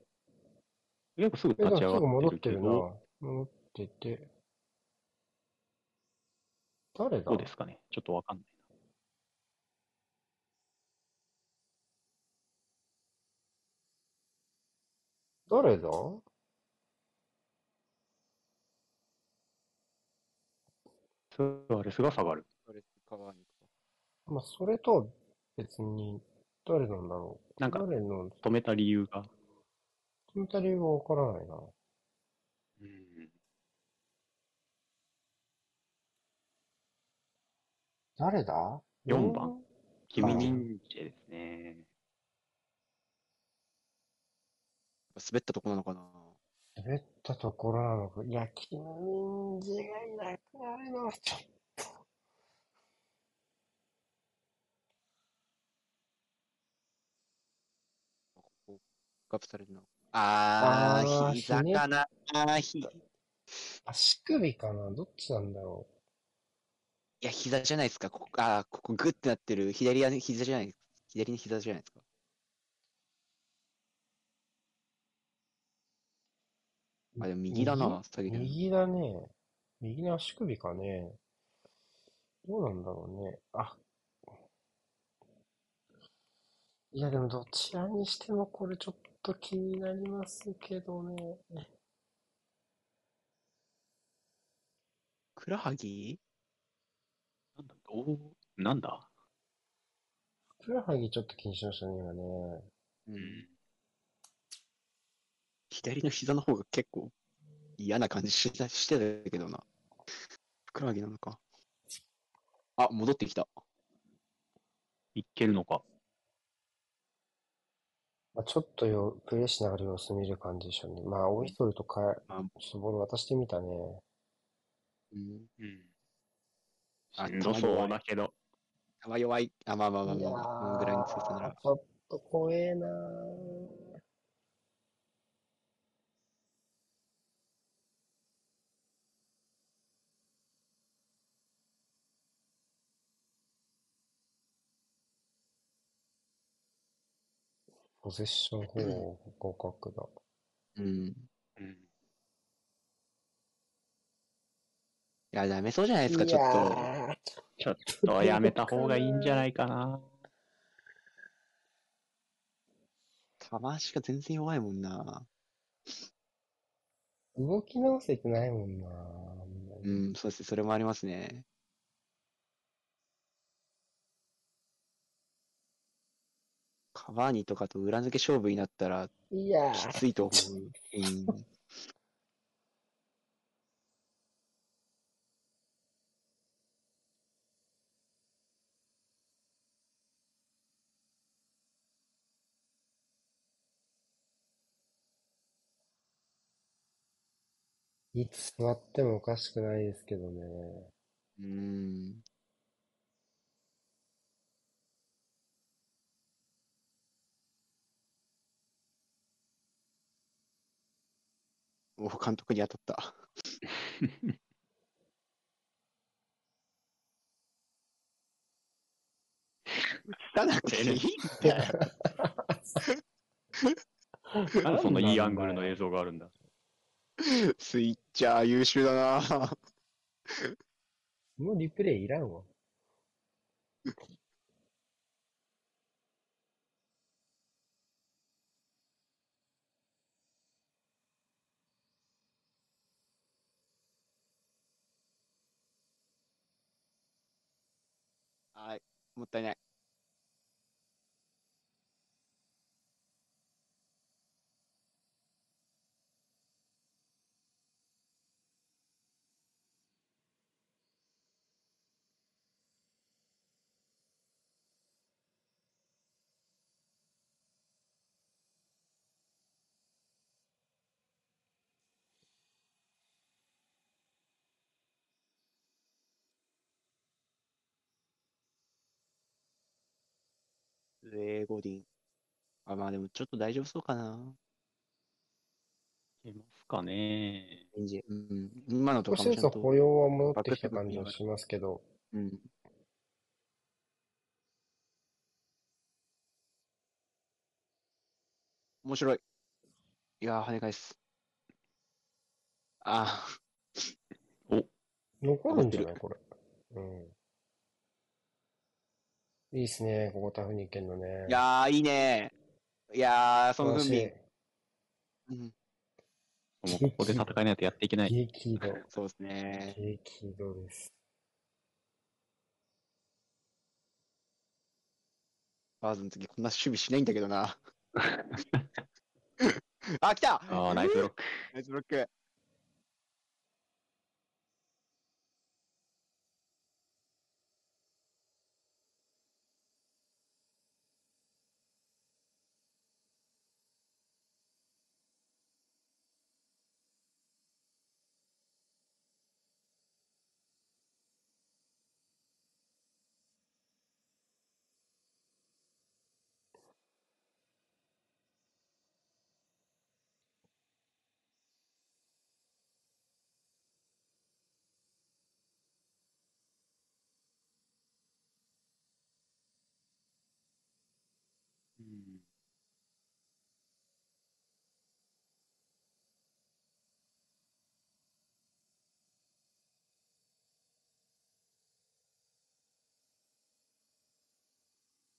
結構すぐえ、立ちだからすぐ戻上がってってるな。るけど、戻ってて。誰だ？どうですかね？ちょっとわかんない誰だ？な。スアレスが下がる。まあ、それとは別に、誰なんだろう。なんか、止めた理由が。止めた理由がわからないな。うん。誰だ ?4 番。君忍者ですね。滑ったところなのかな？滑ったところなのか。いや、君忍者がいなくなるのはちょっップされるな。ああーー、膝かな。あー、ひ、い足首かな？どっちなんだろや、膝じゃないですか。ここ、あー、ここグッてなってる。左は膝じゃない、左の膝じゃないですか。う。あ、でも右だな、下げてるの。右だね。右の足首かね。どうなんだろうね。あ。いや、でもどちらにしてもこれちょっと気になりますけどね。ふくらはぎ？なんだ？おーなんだ？ふくらはぎちょっと気にしましたね、今ね。うん。左の膝の方が結構嫌な感じしてたしてたけどな。ふくらはぎなのか。あ、戻ってきた。いけるのか。まあ、ちょっとよ、プレイしながら様子見る感じでしょうね。まあ、オイストルとか、あちょっとボール渡してみたね。うん。うん。あしんどそうだけど。球弱い。あ、まあまあまあいやまあ。このぐらいに強さならー、。ちょっと怖えなー。ポゼッション方合格だ。うん。いうん。や、ダメそうじゃないですか、ちょっと。ーちょっとやめた方がいいんじゃないかな。球足が全然弱いもんな。動き直せてないもんな。うん、そうですね、それもありますね。カバーニとかと裏抜け勝負になったらいやきー、ついと思う。うん。いつ座ってもおかしくないですけどね。うん。お、監督に当たった。打たなくていいんだよ。なんでそんないいアングルの映像があるんだ。スイッチャー優秀だな。もうリプレイいらんわ。もったいない。レーゴディン。あ、まあでもちょっと大丈夫そうかな。いますかね。うん。今のと少しかもちゃんと。ずつ歩様は戻ってきた感じはしますけど、うん。面白い。いやー、跳ね返す。あ残るんじゃない？これ。うん。いいっすね、ここタフに行けんのねー。い。やー、いいねいやー、その素晴らしい分うん。もうここで戦えないとやっていけない。激怒。そうですね。激怒です。バーズの次こんな守備しないんだけどな。あ、来たああ、ナイスブロック。ナイスブロック。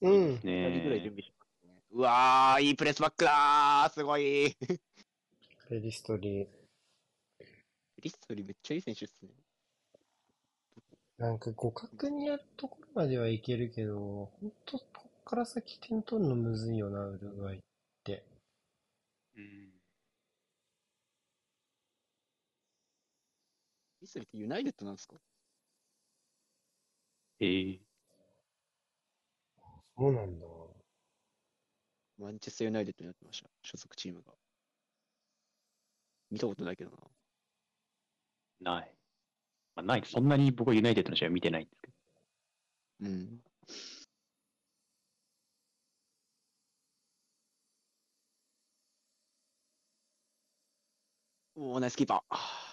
うん。二人ぐらい準ね備しますね。うわー、いいプレスバックだーすごいペリストリー。リストリーめっちゃいい選手っすね。なんか互角にやるところまではいけるけど、ほんとこっから先点取るのむずいよな、ウルグアイって。うん。リストリーってユナイテッドなんですか？えー、そうなんだ。マンチェスターユナイテッドになってました。所属チームが。見たことないけどな。ない。まあ、ない。そんなに僕はユナイテッドの試合見てないんですけど。うん。おー、ナイスキーパー。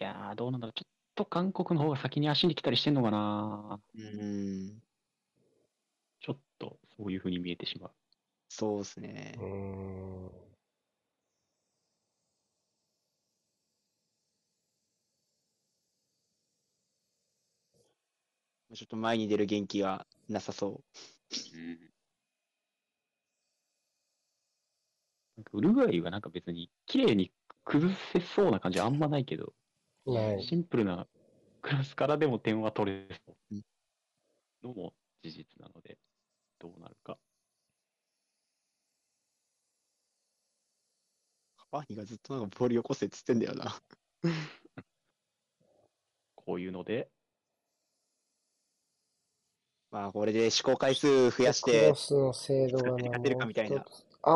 いやー、どうなんだろう。ちょっと韓国の方が先に足に来たりしてんのかな。うん。ちょっとそういう風に見えてしまう。そうですねう。ーん。ちょっと前に出る元気がなさそなんかウルグアイはなんか別に綺麗に崩せそうな感じあんまないけど、シンプルなクラスからでも点は取れそううんのも事実なので、どうなるか。う。カバーニがずっとなんかボールよこせっつってんだよな。こういうので、まあ、これで試行回数増やしクてロ、スの精度がな、勝てるかみたいなもう一つあ、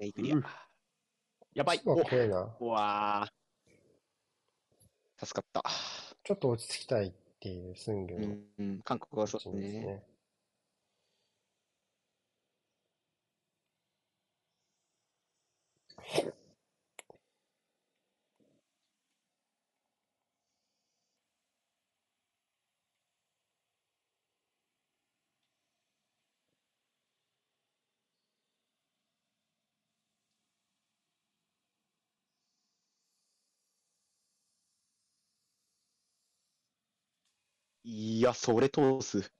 あいくリアう。やばいー、そう怖いな。うわー。助かった。ちょっと落ち着きたいっていうスンギョのうん、うん、韓国はそうですね。いや、それ通す。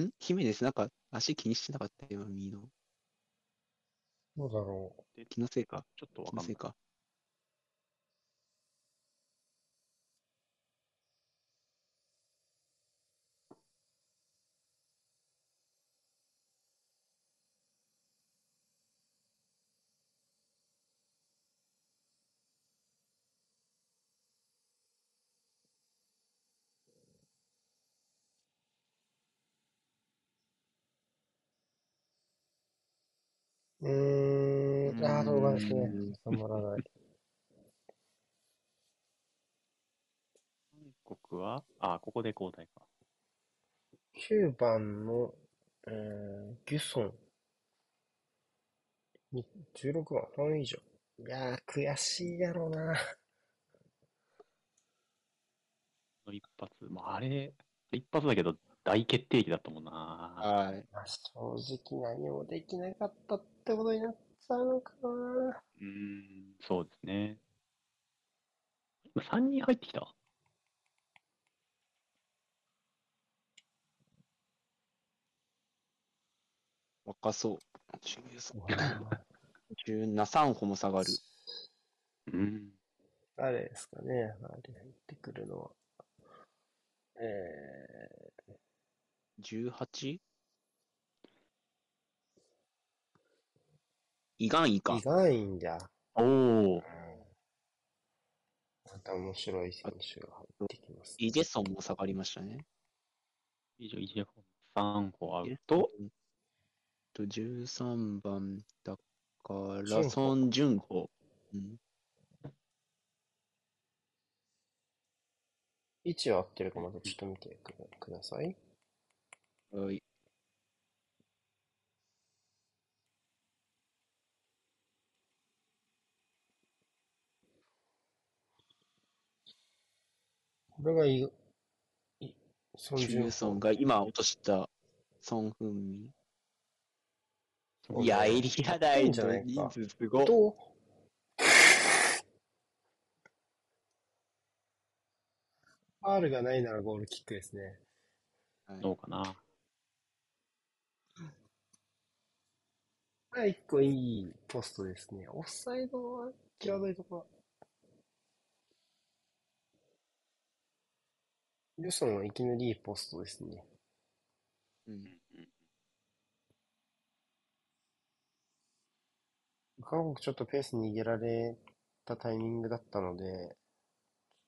ん？ヒメネスなんか足気にしてなかったよ、右の。どうだろ気のせいか？ちょっとわかんない。気のせいか？う。うーん、ああ、動画ですね。収まらない。韓国は、あ、ここで交代か。9番の、えー、ギュソン。に16番、ファン以上。いやー、悔しいやろうな。の一発。まあ、あれ、一発だけど大決定機だったもんな。はい。まあ、正直何もできなかったってことになっちゃうのかな。うーん、そうですね。今3人入ってきた？若そう。13 3歩も下がる。うん。誰ですかね、あれ入ってくるのは。え 18? イガンイー、か意。外いんだ。おおうん。また面白い選手が入ってきます、イジェソンも下がりましたね。以上、イジェフォン3歩アウト。と、13番だから、ソン・ジュンホ。うん。位置は合ってるかまたちょっと見てください。はい。これがい、い、孫ジュンソンが今落としたソン・フンミ。いや、エリアいいじゃない人か数すごい。どがないならゴールキックですね。どうかな。これは一個いいポストですね。オフサイドは際どいところ。ルソンはいきなりいいポストですね。うん韓国ちょっとペース握られたタイミングだったので、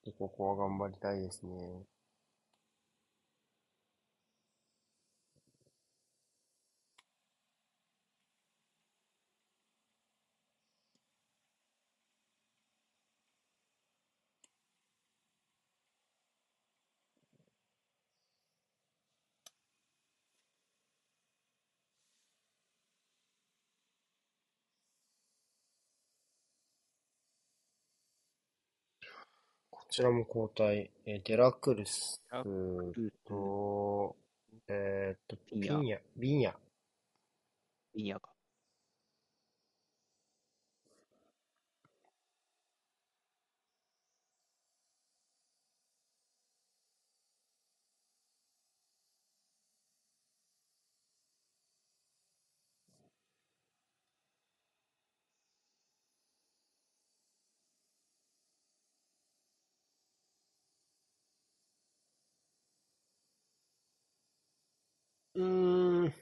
ちょっとここは頑張りたいですね。ちらも交代。えーデラクルスと、えーっと、ビニャピニャ、ビニャ。いいやか。うーん。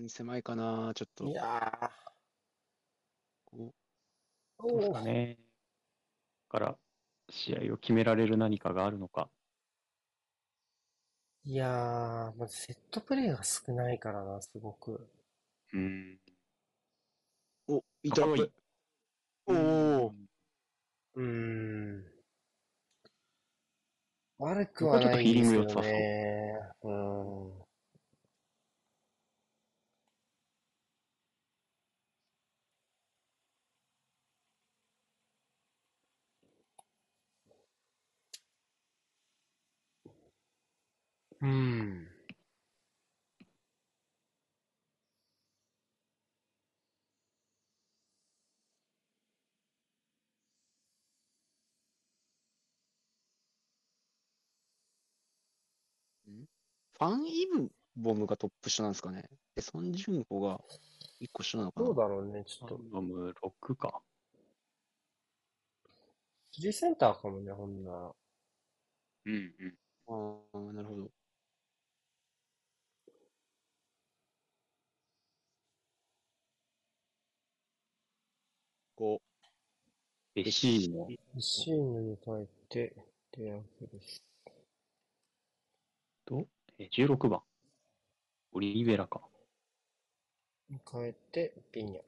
うん、狭いかな、ちょっとい。やこー。そうですおーかね。から、試合を決められる何かがあるのか。いやー、まずセットプレーが少ないからな、すごく。うん。うお、いたおいおおうーん。悪くはないですよね。うん。うん。ファン・イブボムがトップ下なんですかね？で、ソン・ジュンホが一個下なのかな？どうだろうね、ちょっと。ノム6か。スリーセンターかもね、ほんなら。うんうん。ああ、なるほど。こレシーノ。シーヌに変えて、デアクルス。と、え16番。オリベラか。変えて、ピニャ。ちょ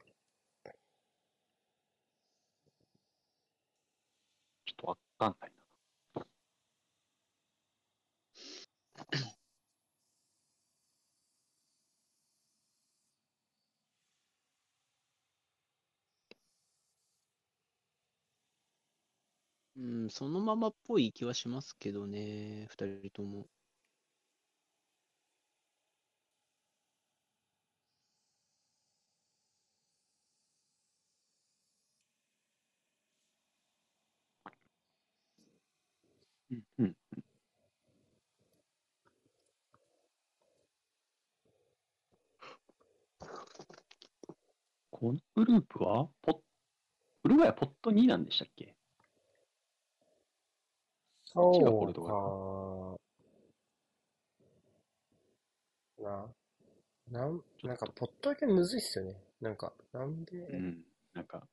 っとわかんないな。う、ん、そのままっぽい気はしますけどね、二人とも。うんうん。このグループは、ポッ、ウルグアイはポット2なんでしたっけ？そちがポルトうか。な、なん、なんか、ポットだけむずいっすよね。なんか、なんで、うん。なんか、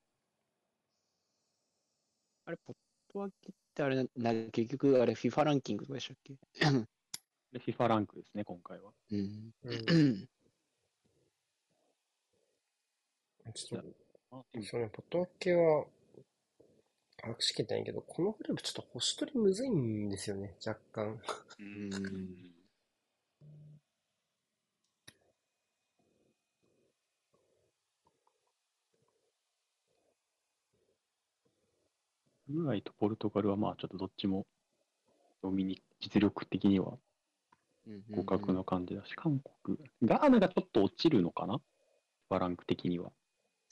あれ、ポット分けってあれ、な、結局、あれ、FIFA ランキングとかでしたっけ？で FIFA ランクですね、今回は。うん。うん、ちょっあと、そのポット分けは、把握しきれてないけど、このグループちょっと星取りむずいんですよね、若干。うん。ウルグアイとポルトガルはまあちょっとどっちもドミニ実力的にはうん互角の感じだし、韓国、ガーナがちょっと落ちるのかなバランク的には。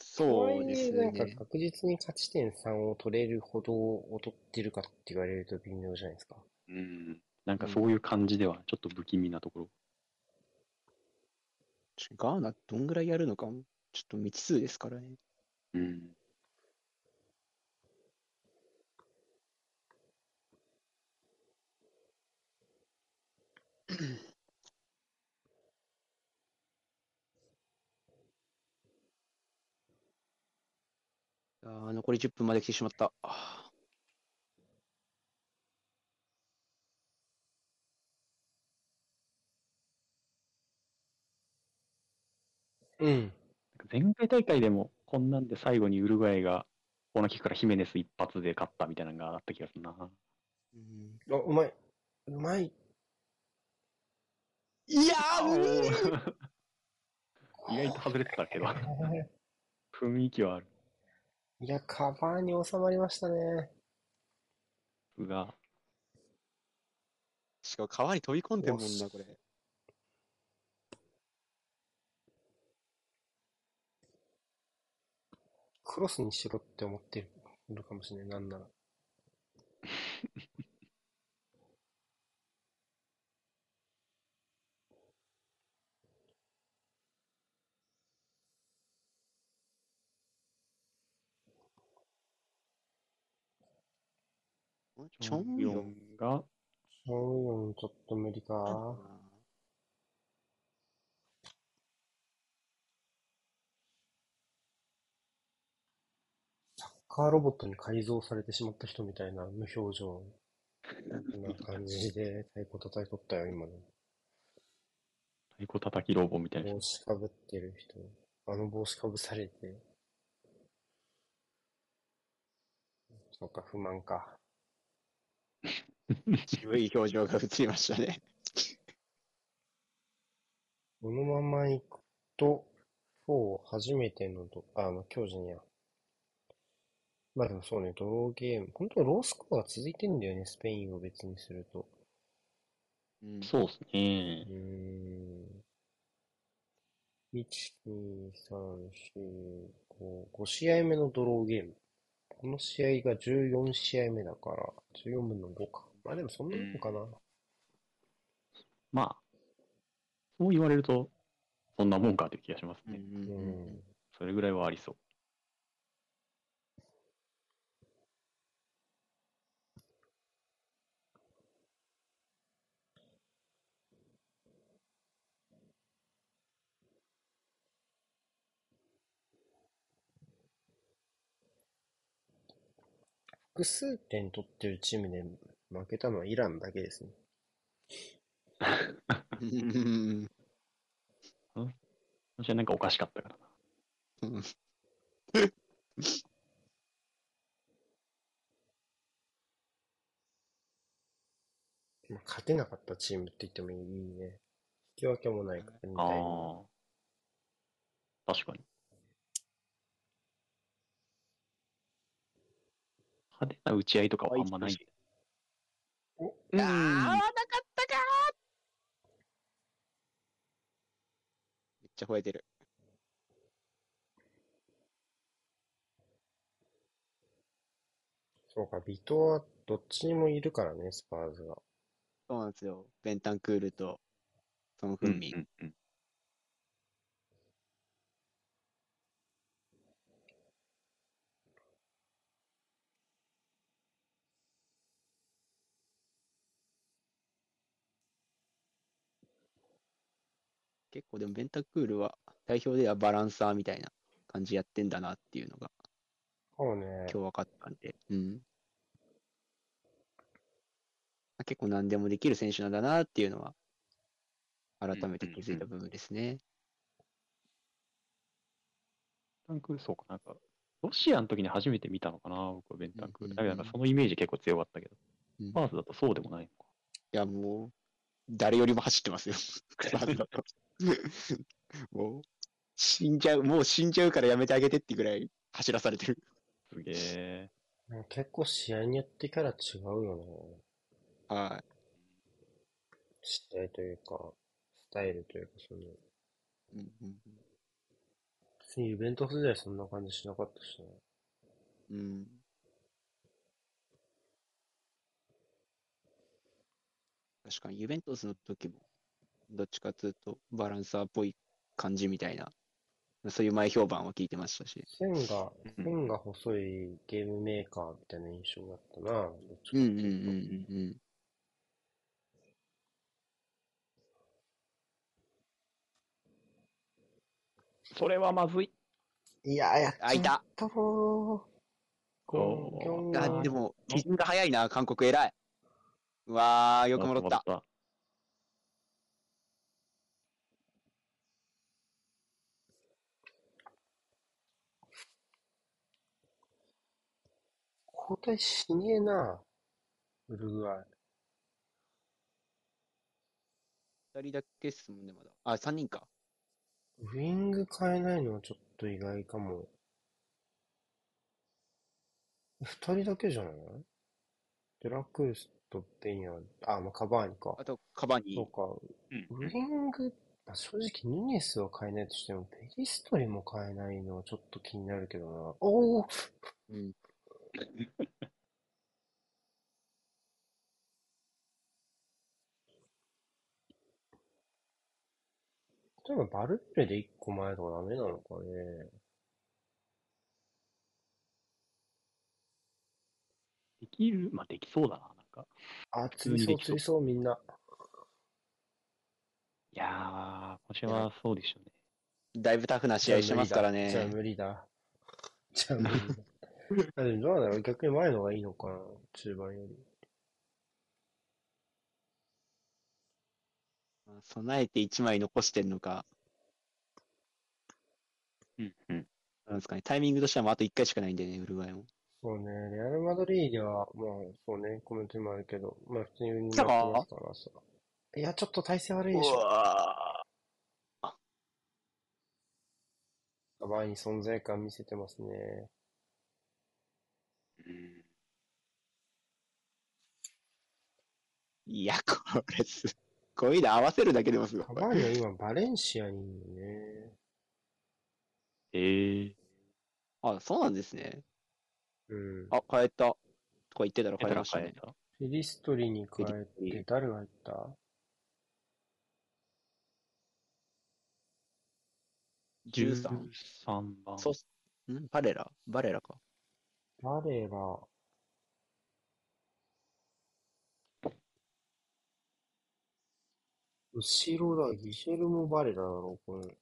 そうでとすはいえなんかね。確実に勝ち点3を取れるほど劣ってるかって言われると微妙じゃないですか。うん。なんかそういう感じではちょっと不気味なところ。ガーナどんぐらいやるのかも、ちょっと未知数ですからね。うん。あー残り10分まで来てしまった。あうん。前回大会でもこんなんで最後にウルグアイがコーナーキックからヒメネス一発で勝ったみたいなのがあった気がするな。ーうんあ、うまい。うまい。いやー 意外と外れてたけど、雰囲気はある。いや、カバーに収まりましたね。が、しかも川に飛び込んでんもんな、これ。クロスにしろって思ってるかもしれない、なんなら。チョンヨン。ンが、チョンヨンちょっと無理か。サッカーロボットに改造されてしまった人みたいな無表情な感じで太鼓叩いとったよ、今の。太鼓叩きロボみたいな人帽子かぶってる人。あの帽子かぶされて。そうか、不満か。渋い表情が映りましたね。このまま行くと、4初めてのド、あ、まあ、今日じゃねえや。まあでもそうね、ドローゲーム。本当はロースコアが続いてんだよね、スペインを別にすると。うんそうですねう。ーん。1、2、3、4、5、5試合目のドローゲーム。この試合が14試合目だから、14分の5か。まあでもそんなもんかな。まあ、そう言われると、そんなもんかという気がしますね。うんうんううんん。それぐらいはありそう。複数点取ってるチームで負けたのはイランだけですね。うん私はなんかおかしかったからな。うんまあ、勝てなかったチームって言ってもいいね。引き分けもないからみたいな。ああ。確かに。派手な打ち合いとかはあんまない。おうんあー、なかったかめっちゃ吠えてる。そうか、ビトはどっちにもいるからね、スパーズが。そうなんですよ。ベンタンクールとソン・フンミン。うんうん結構でもベンタンクールは代表ではバランサーみたいな感じやってんだなっていうのがそうね。今日分かったんで。うん。結構何でもできる選手なんだなっていうのは改めて気づいた部分ですね。ベンタンクール、そうか、なんか、ロシアの時に初めて見たのかな、僕はベンタンクだけど、なんかそのイメージ結構強かったけど、ーズだとそうでもないのか。いや、もう、誰よりも走ってますよ。だと もう、死んじゃう、もう死んじゃうからやめてあげてってぐらい走らされてる。すげえ。結構試合によってキャラ違うよね。は試合というか、スタイルというか、その、い。うんうん別にイベント時代そんな感じしなかったしね。うん。うん。確かに、ユベントスの時も、どっちかというと、バランサーっぽい感じみたいな、そういう前評判は聞いてましたし。線が、うん線が細いゲームメーカーみたいな印象だったな。どっちかいうとうんうんうんうん。それはまずい。いや、やっあいたあ、がでも、基準が早いな、韓国偉い。うわー、よく戻った。交代しねえな。ウルグアイ。二人だけっすもんね、まだ。あ、三人か。ウィング変えないのはちょっと意外かも。二人だけじゃない？デラクルスとペニャ、あ、まあ、カバーニかあ。と、カバニー。そうか。うんウィング、まあ正直ヌニエスは変えないとしても、ペリストリも変えないのはちょっと気になるけどな。おおうん。例えばバルベルで一個前とかダメなのかね。できる？まあ、できそうだな、なんか。あ、通釣りそう、にできそう釣りそう、みんな。いやー、今年はそうでしょうね。だいぶタフな試合してますからじゃあね。無理だ。じゃあ無理だ。あでもどうだろう逆に前の方がいいのかな中盤より。備えて1枚残してんのか、うんうん。なんですかね、タイミングとしてはもうあと1回しかないんでね、ウルグアイも。そうね、レアル・マドリーでは、まあ、そうね、コメントにもあるけど、まあ普通にやって来たかますからさ。いや、ちょっと体勢悪いでしょ。わ前に存在感見せてますね。うんいや、これすごいな、合わせるだけでもすごいカ。バーニは今バレンシアにいるのね。えー、あ、そうなんですね。うん。あ、変えた。とか言ってたら変えましたね。変えたフィリストリに変えて、フィリストリ誰が入った？13。13番。そうっす。ん？バレラ？バレラか。バレラ。後ろだ、ギシェルモ・バレラだろ、これ。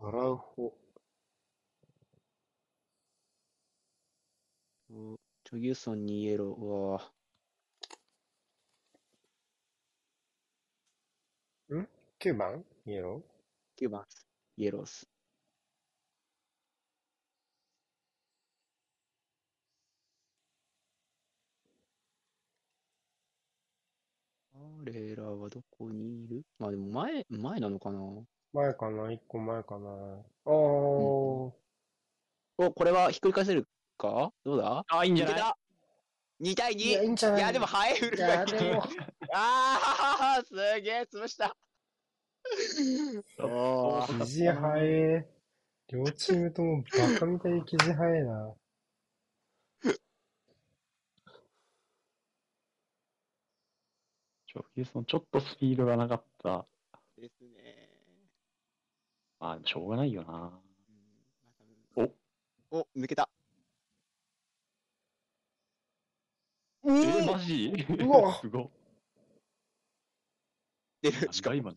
アラウホ。おチョギュソンにイエロー。うわぁ9番イエロ9番、イエロース。バレラはどこにいる？まあでも前、前なのかな？前かな？一個前かなおー。お、これはひっくり返せるか？どうだ？あ、いいんじゃない？いけた !2 対 2! いや、いいんじゃない？いや、でも、ハエフルいや、が来たでも、ああ、すげえ、潰した。おー生地早え。両チームともバカみたいに生地早いな。ちょヒューストンちょっとスピードがなかった。ですね。まあ、しょうがないよな。うんおお、抜けた。えー、マジ？うわ すごっ。出る。しかも。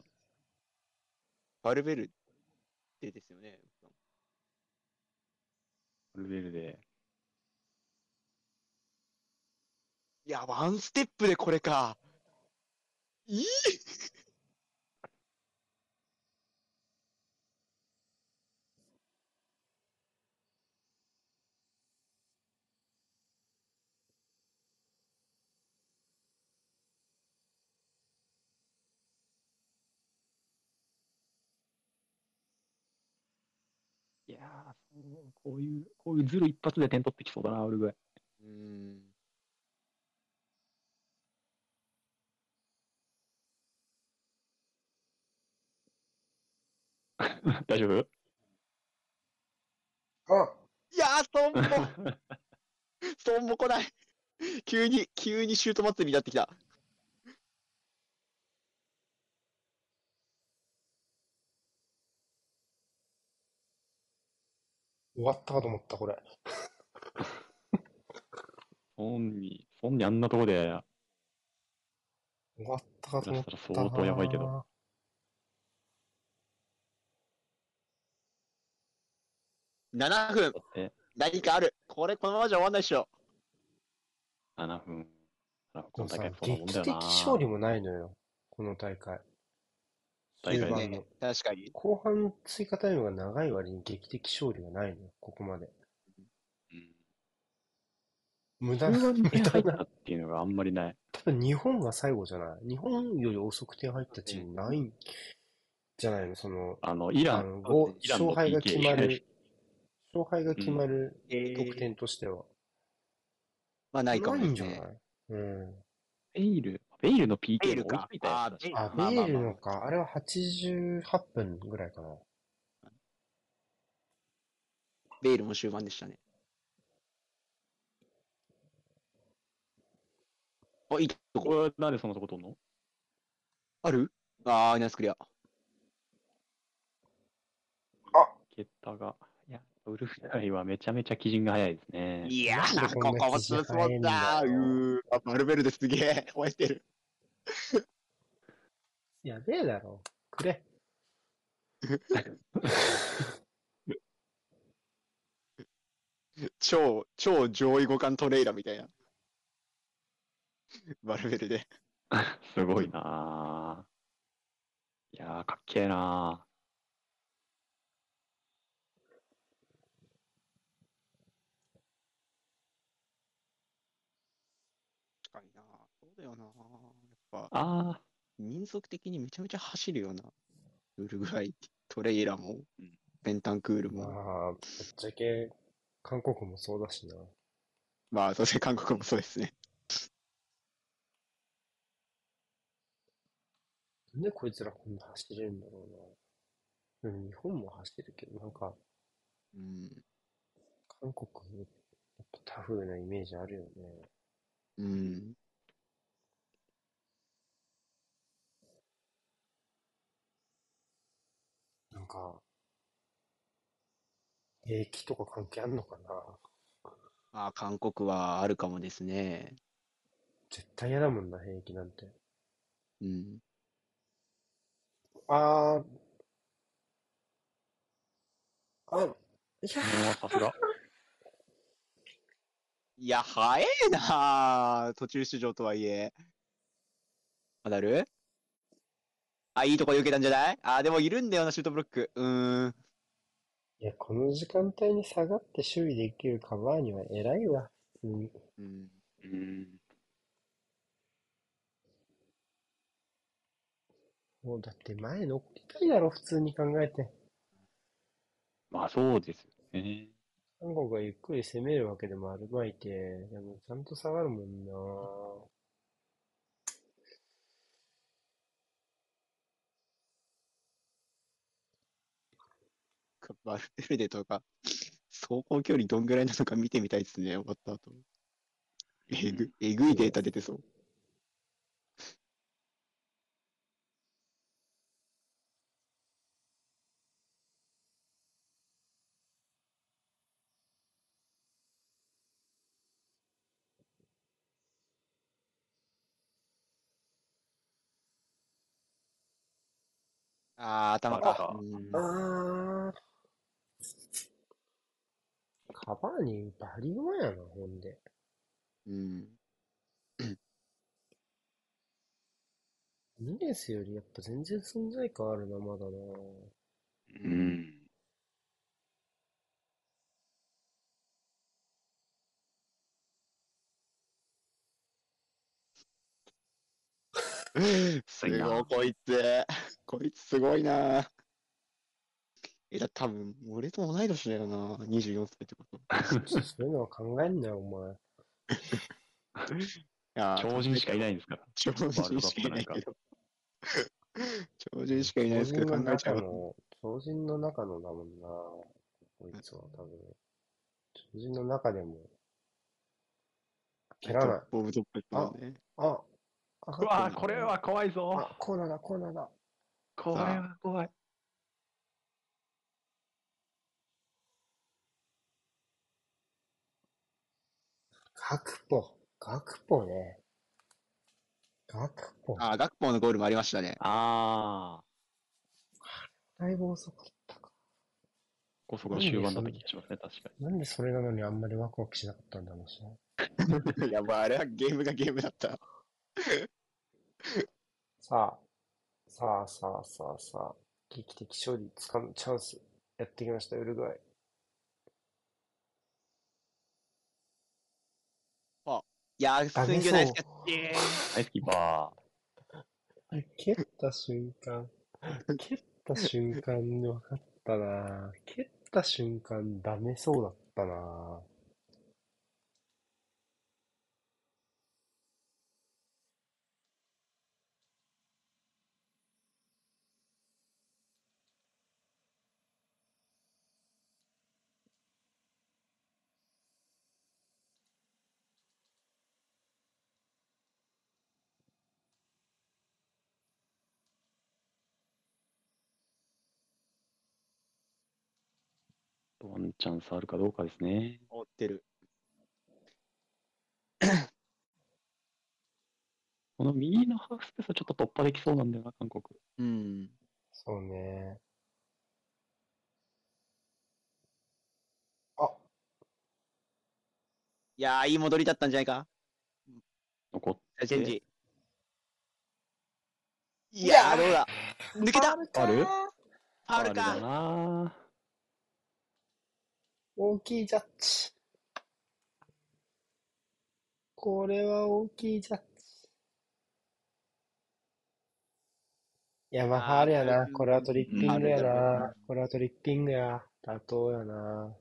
バルベルデですよね。ルベルで。いや、ワンステップでこれか。いいいやー、こういう、こういうズル一発で点取ってきそうだな、ウルグアイ。うん。大丈夫？あいやー、トンボ トンボ来ない 急に、急にシュート祭りになってきた。終わったかと思った、これ。ソンに、ソンにあんなとこで、終わったかと思った相当やばいけど。分え、何かある。これ、このままじゃ終わんないっしょ。7分。7今大会、そんなもんだ劇的。勝利もないのよ。この大会。大会ね終盤の。確かに。後半追加タイムが長い割に劇的勝利がないのよ、ここまで。うん。無駄な、無駄な。ったっていうのがあんまりない。多分日本が最後じゃない？日本より遅く点入ったチームないんじゃないの、その、あの、イラン、ごイランの勝敗が決まる、勝敗が決まるえ得点としては。まあ、ないかもない。んじゃない？うん。ベイル、ベイルの PK も追いついたやつだしああ、まあまあまあベイルのか、あれは88分ぐらいかな。ベイルも終盤でしたね。あ、いいとこ。これ、なんでそのとこ取んの？ある？あー、ナイスクリア。桁が。いや、ウルフアイはめちゃめちゃ基準が早いですね。いやー、こここも肘潰すもんだうー、あバルベルですげえ。吠えてる。やべえだろ。くれ。超、超上位互換トレイラーみたいな。バルベルで。すごいなぁ。いやー、かっけえな確かにな。そうだよな。やっぱぁ。、あ民族的にめちゃめちゃ走るよな。ウルグアイ、トレイラもうん、ベンタンクールまも。あ、ぶっちゃけ、韓国もそうだしな。まあ、そして韓国もそうですね。なんでこいつらこんな走れるんだろうな。でも日本も走るけど、なんか、うん。韓国、やっぱタフなイメージあるよね。うん。なんか、兵役とか関係あんのかな？まあ、韓国はあるかもですね。絶対嫌だもんな、兵役なんて。うん。あー、あ、いやさすが。いや、早えなあ途中出場とはいえ。まだある？あ、いいとこで受けたんじゃない？あ、でもいるんだよな、シュートブロック。うーん。いや、この時間帯に下がって守備できるカバーには偉いわ。普通に。うん。うん。もうだって前残りたいだろ、普通に考えて。まあそうですよね。韓国がゆっくり攻めるわけでもあるまいて、でもちゃんと下がるもんな。バルベルデとか、走行距離どんぐらいなのか見てみたいですね、終わった後。えぐ、えぐいデータ出てそう。あー、頭か。あうん。カバーニバリうまやな、ほんで。うん。ニネスよりやっぱ全然存在感あるな、まだな。うん。すごい、こいつ。こいつすごいな。え、だ、多分、俺と同い年だよな。24歳ってこと。そういうのは考えんなよ、お前。いやー超人しかいないんですか？ら。超人しかいないけど。超人しかいないですけど考えちゃう。の超人の中のだもんな。こいつは多分。超人の中でも、蹴らない。トップオブトップね。あ、あうわーこれは怖いぞ。あ、コーナーだ、コーナーだ。これは怖い。ガクポ、ガクポね。ガクポ。あー、学校のゴールもありましたね。ああ、だいぶ遅かったか。こそこの終盤だった気がしますね、確かに。なんでそれなのにあんまりワクワクしなかったんだろうし や、まあ、あれはゲームがゲームだった。さあ、さあさあさあさあ、劇的勝利つかむチャンス、やってきました、ウルグアイ。やー、ダメスイング大好きだそうってナイスキーパ蹴った瞬間、蹴った瞬間で分かったな。蹴った瞬間ダメそうだったなチャンスあるかどうかですね。追ってる。この右のハーフスペースはちょっと突破できそうなんだよな、韓国。うん。そうね。あ、いやー、いい戻りだったんじゃないか？残っチェンジ。いやー、どうだ？抜けた？フある？ァウルあれだか。な大きいジャッジ。これは大きいジャッジ。いや、まあ、ファールやな。これはトリッピングやな。これはトリッピングや。妥当やな。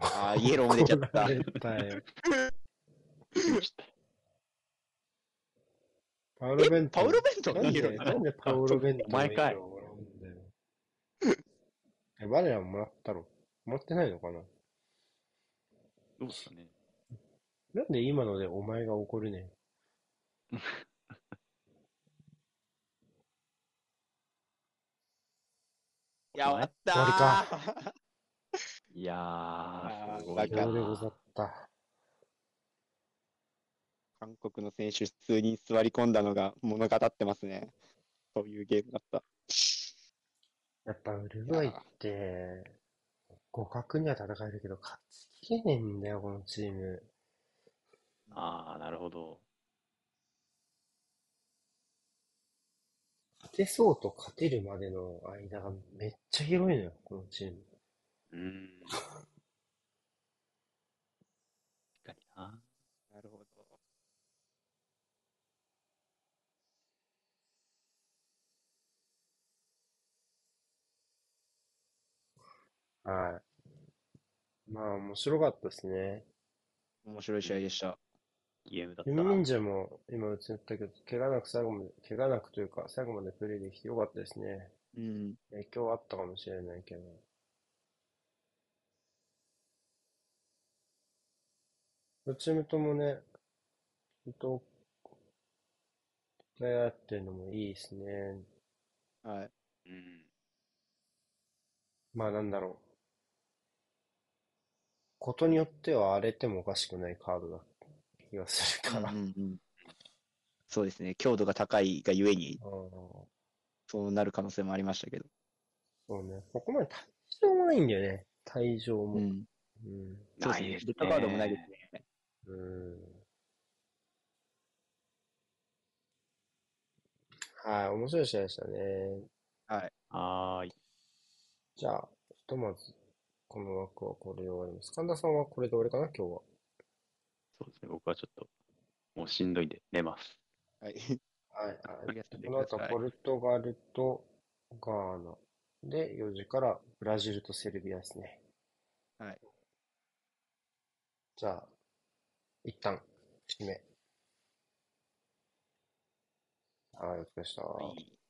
あー、イエローも出ちゃった。パウロベント。パウロベント？なんで、なんでパウロベントお前かいのイエローをもらうんだよ。え、バレラももらったろもらってないのかな？どうですかね。なんで今のでお前が怒るねん？い や、終わったー。いやー、すごいでごなざった。韓国の選手、普通に座り込んだのが物語ってますね。そういうゲームだった。やっぱウルグアイって、互角には戦えるけど、勝ちきれねえんだよ、このチーム。あー、なるほど。勝てそうと勝てるまでの間がめっちゃ広いのよ、このチーム。うーん。確かにな。なるほど。はい。まあ、面白かったですね。面白い試合でした。ゲームだったユミミンジャも今映ったけど、怪我なく最後まで、怪我なくというか、最後までプレーできてよかったですね。うん。影響あったかもしれないけど。どチームともね、本当、鍛え合ってるのもいいですね。はい。うん。まあなんだろう。ことによっては荒れてもおかしくないカードだ気がするから。うんうんうんそうですね。強度が高いがゆえに、そうなる可能性もありましたけど。そうね。ここまで退場もないんだよね。退場も。うん。うん。そうですね。ないですレッドカードもないですね。うん。はい、面白い試合でしたね。はい。はーい。じゃあ、ひとまず、この枠はこれで終わります。神田さんはこれで終わりかな、今日は。そうですね、僕はちょっと、もうしんどいんで寝ます。はい。はい。おやすみこの後、ポルトガルとガーナ。で、4時からブラジルとセルビアですね。はい。じゃあ、一旦、締め。はい、お疲れ様でした。はい